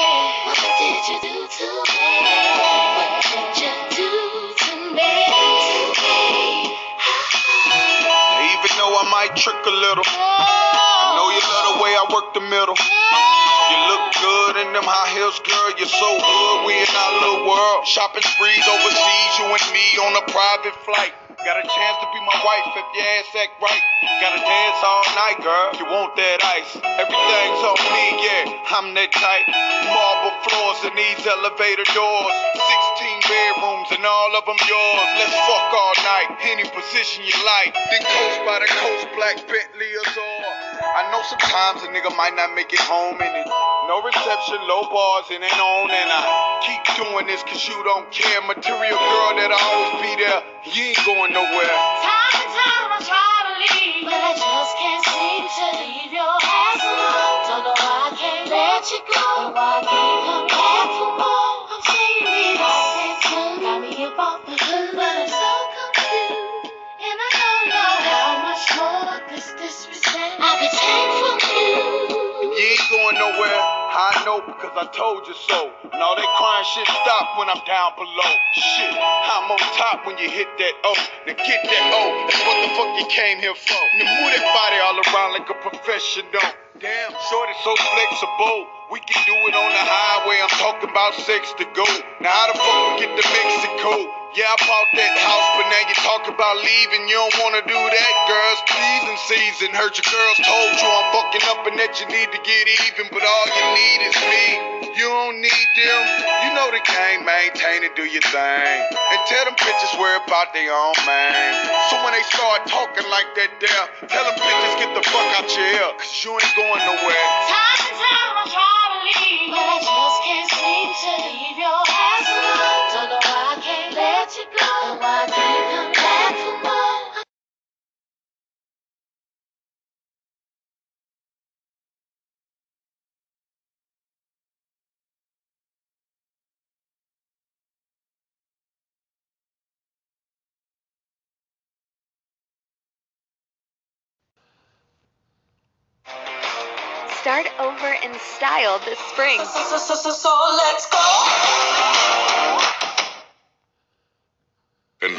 A little, I know you love the way I work the middle. You look good in them high heels, girl. You're so good. We in our little world. Shopping sprees overseas, you and me on a private flight. Got a chance to be my wife if your ass act right. Gotta dance all night, girl. You want that ice? Everything's on me, yeah. I'm that type. Marble floors and these elevator doors. 16 bedrooms and all of them yours. Let's fuck all night. Any position you like. Then coast by the coast, black Bentley Azure. I know sometimes a nigga might not make it home and it's no reception, low bars, it ain't on. And I keep doing this cause you don't care. Material girl that I always be there. You ain't going nowhere. Time and time I try to leave, but I just can't seem to leave your ass alone. Don't know why I can't let you go, and why I can't come back for more. You. Ain't going nowhere. I know because I told you so. And all that crying shit stop when I'm down below. Shit, I'm on top when you hit that O. Now get that O. That's what the fuck you came here for. Now move that body all around like a professional. Damn, shorty so flexible. We can do it on the highway. I'm talking about sex to go. Now how the fuck we get to Mexico? Yeah, I bought that house, but now you talk about leaving. You don't wanna do that, girls. Please and season. Heard your girls told you I'm fucking up and that you need to get even, but all you need is me. You don't need them. You know they can't maintain it, do your thing. And tell them bitches where about they own man. So when they start talking like that there, tell them bitches get the fuck out your ear, cause you ain't going nowhere. Time and time I try to leave, but I just can't seem to leave your ass alone. Start over in style this spring. So, so, so, so let's go. And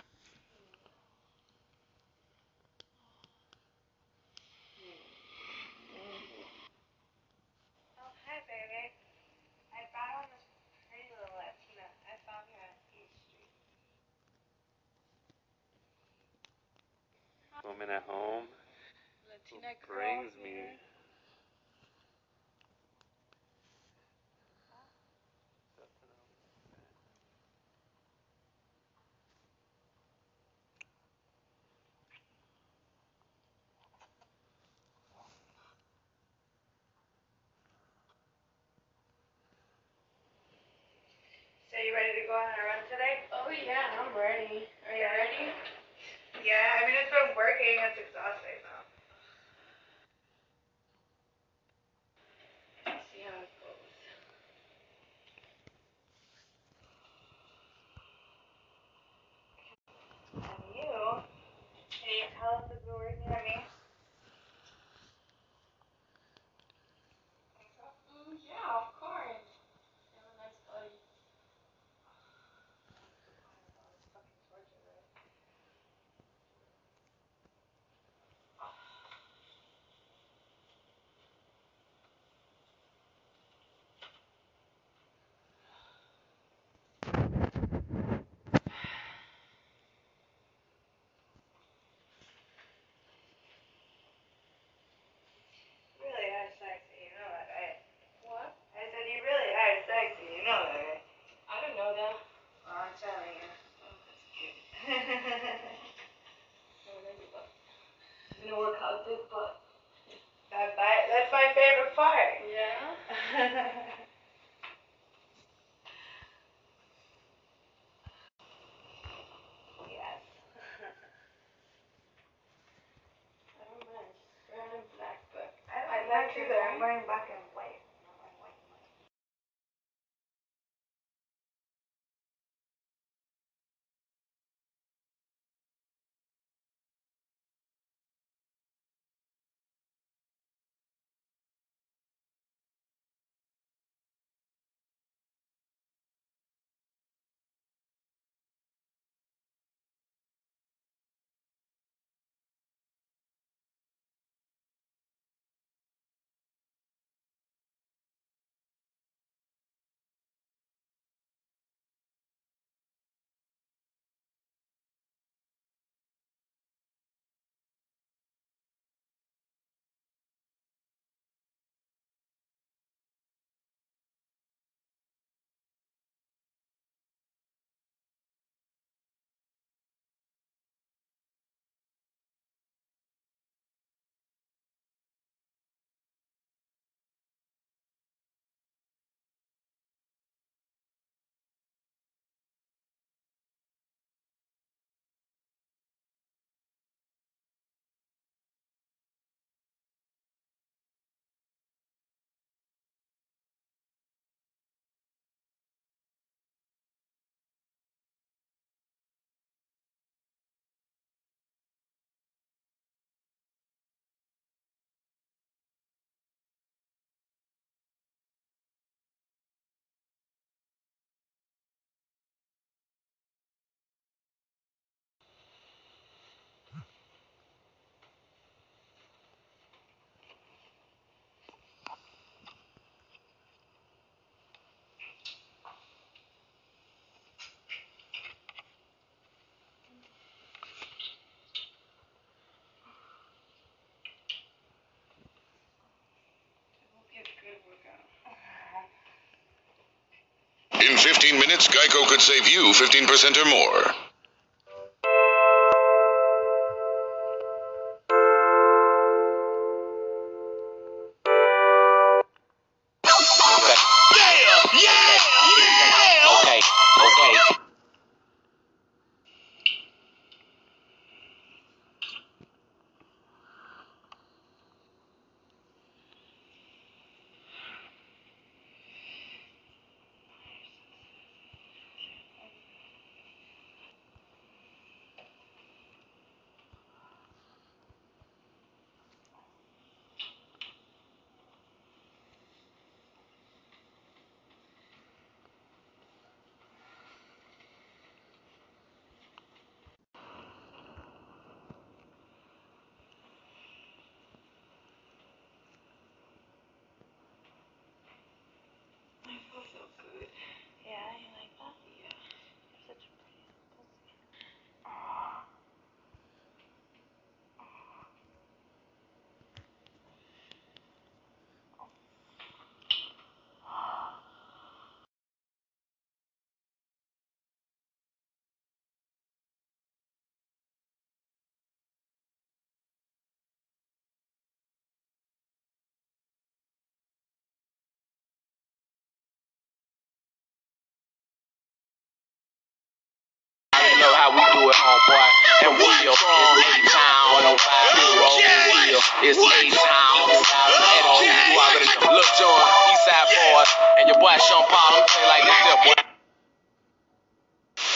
Woman at home Latina who brings me. 15 minutes, Geico could save you 15% or more. Homeboy. And Will, it's A-Town, 105 Will. It's A-Town, and all you already know. Look, John, East Side Boyz, and your boy Sean Paul, I'm you like this, there, boy.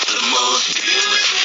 The most beautiful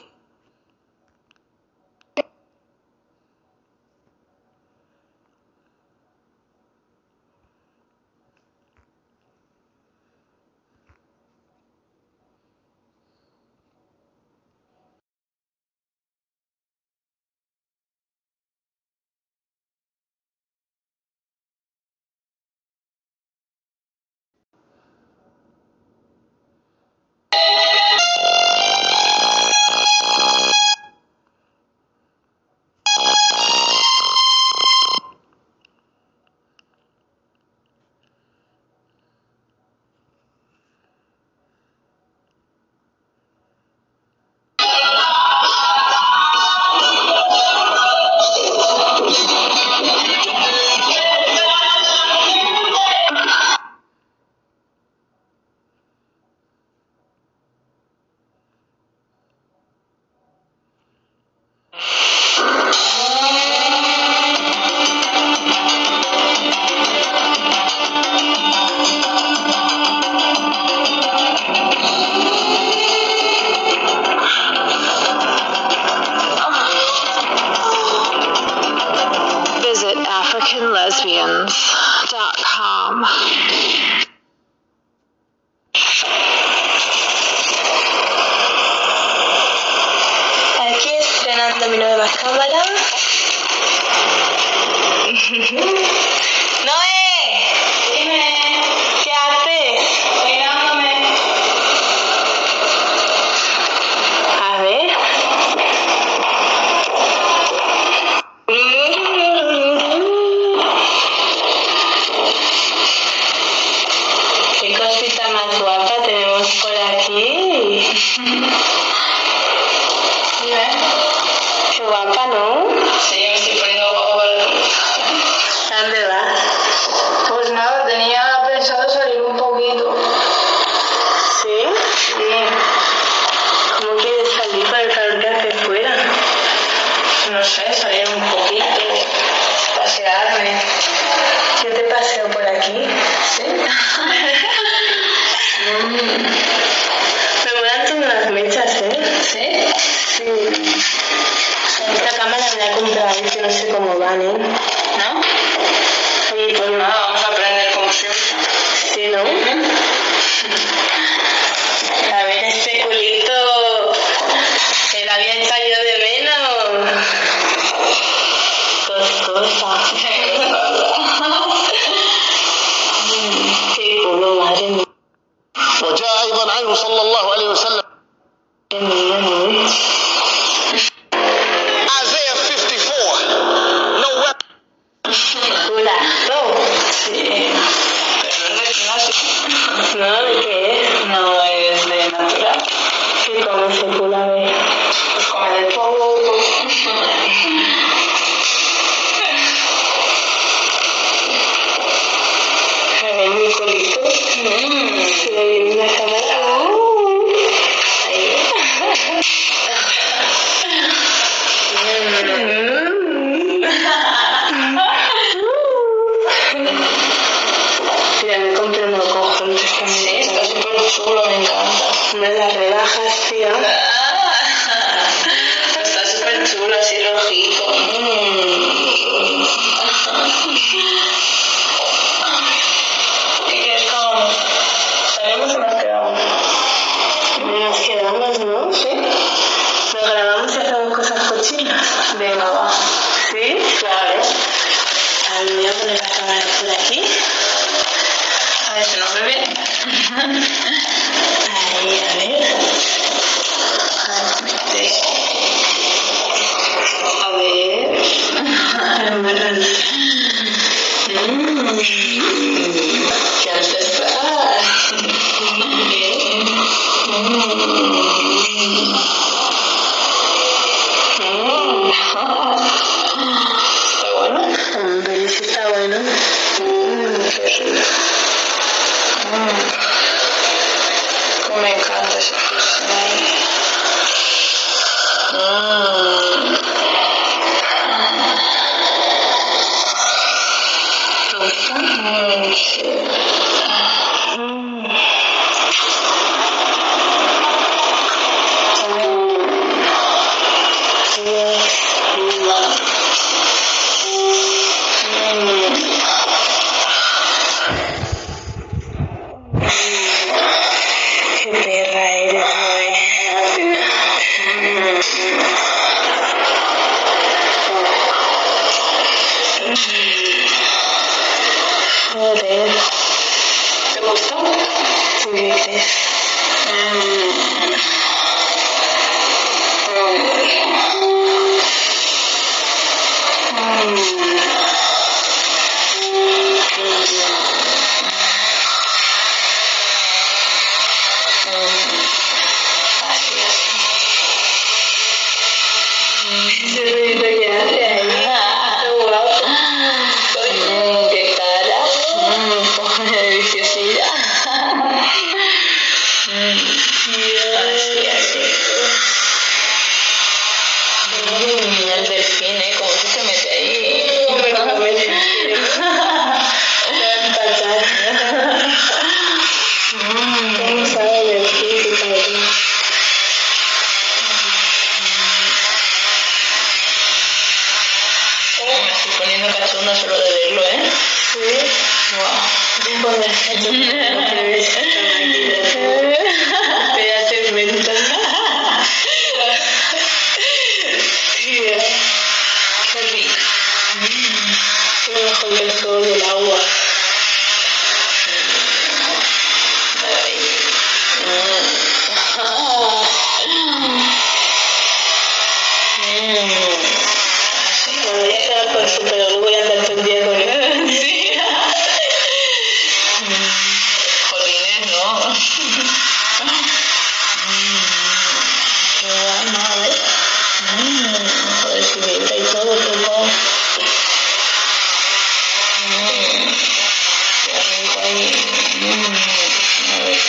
Sí. Pero es de clase. ¿No? Qué es? No, es de natural. ¿Qué come Secula B? Pues come de todo. ¿Se ven mi colito? ¿Se le viene una cámara? me encanta. Me las tía. Ah, está súper chulo, así rojito. Mm.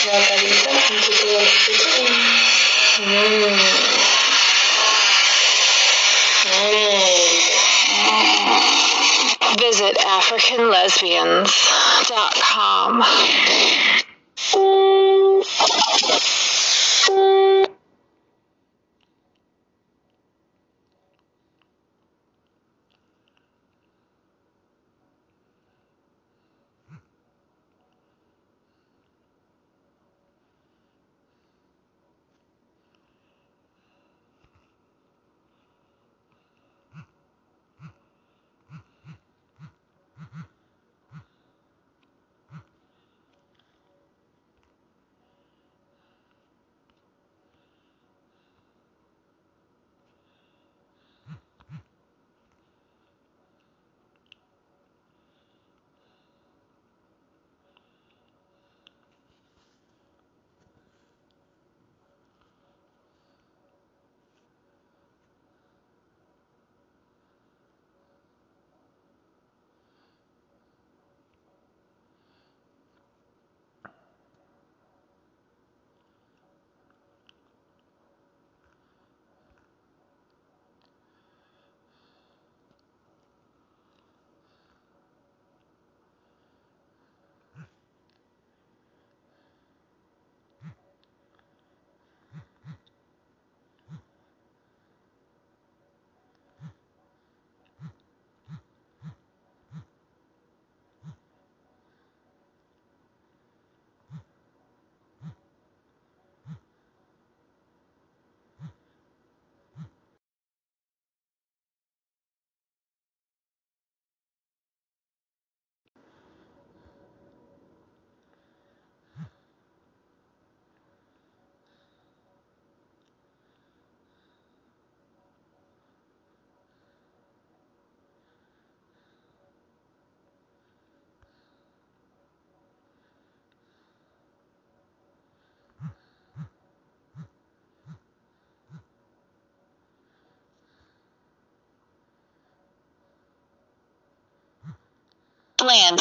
Poquito de Mm. Visit AfricanLesbians.com. Land.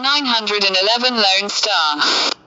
911 Lone Star.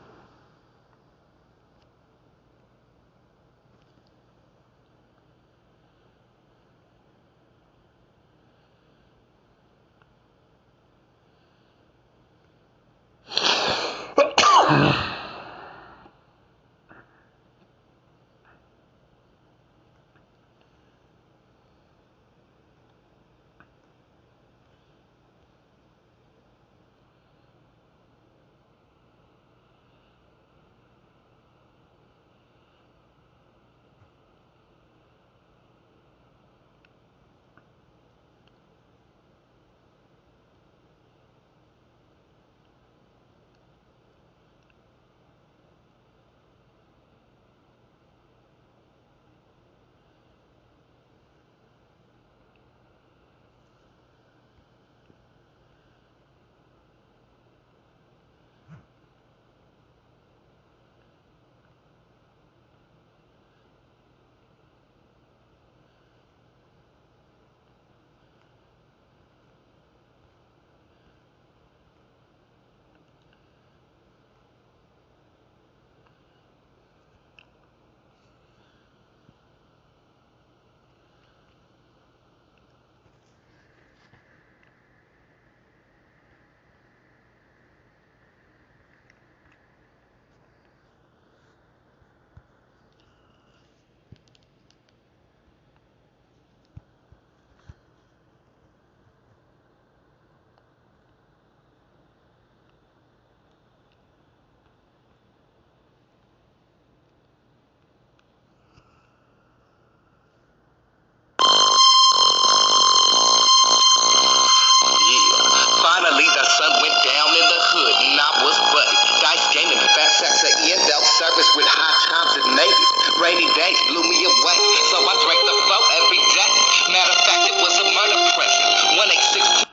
And fast sex at end belt service with high times at Navy. Rainy days blew me away, so I drank the flow every day. Matter of fact, it was a murder present. 186.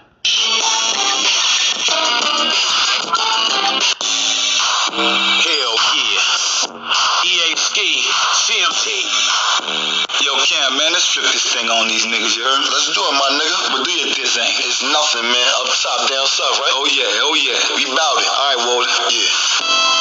Hell yeah. EA Ski, CMT. Yo, Cam, man, let's flip this thing on these niggas, you heard? Let's do it, my nigga. But do your diss ain't. It's nothing, man. Up top, down south, right? Oh, yeah, oh, yeah. We bout it. All right, Walter. Yeah. Whoa.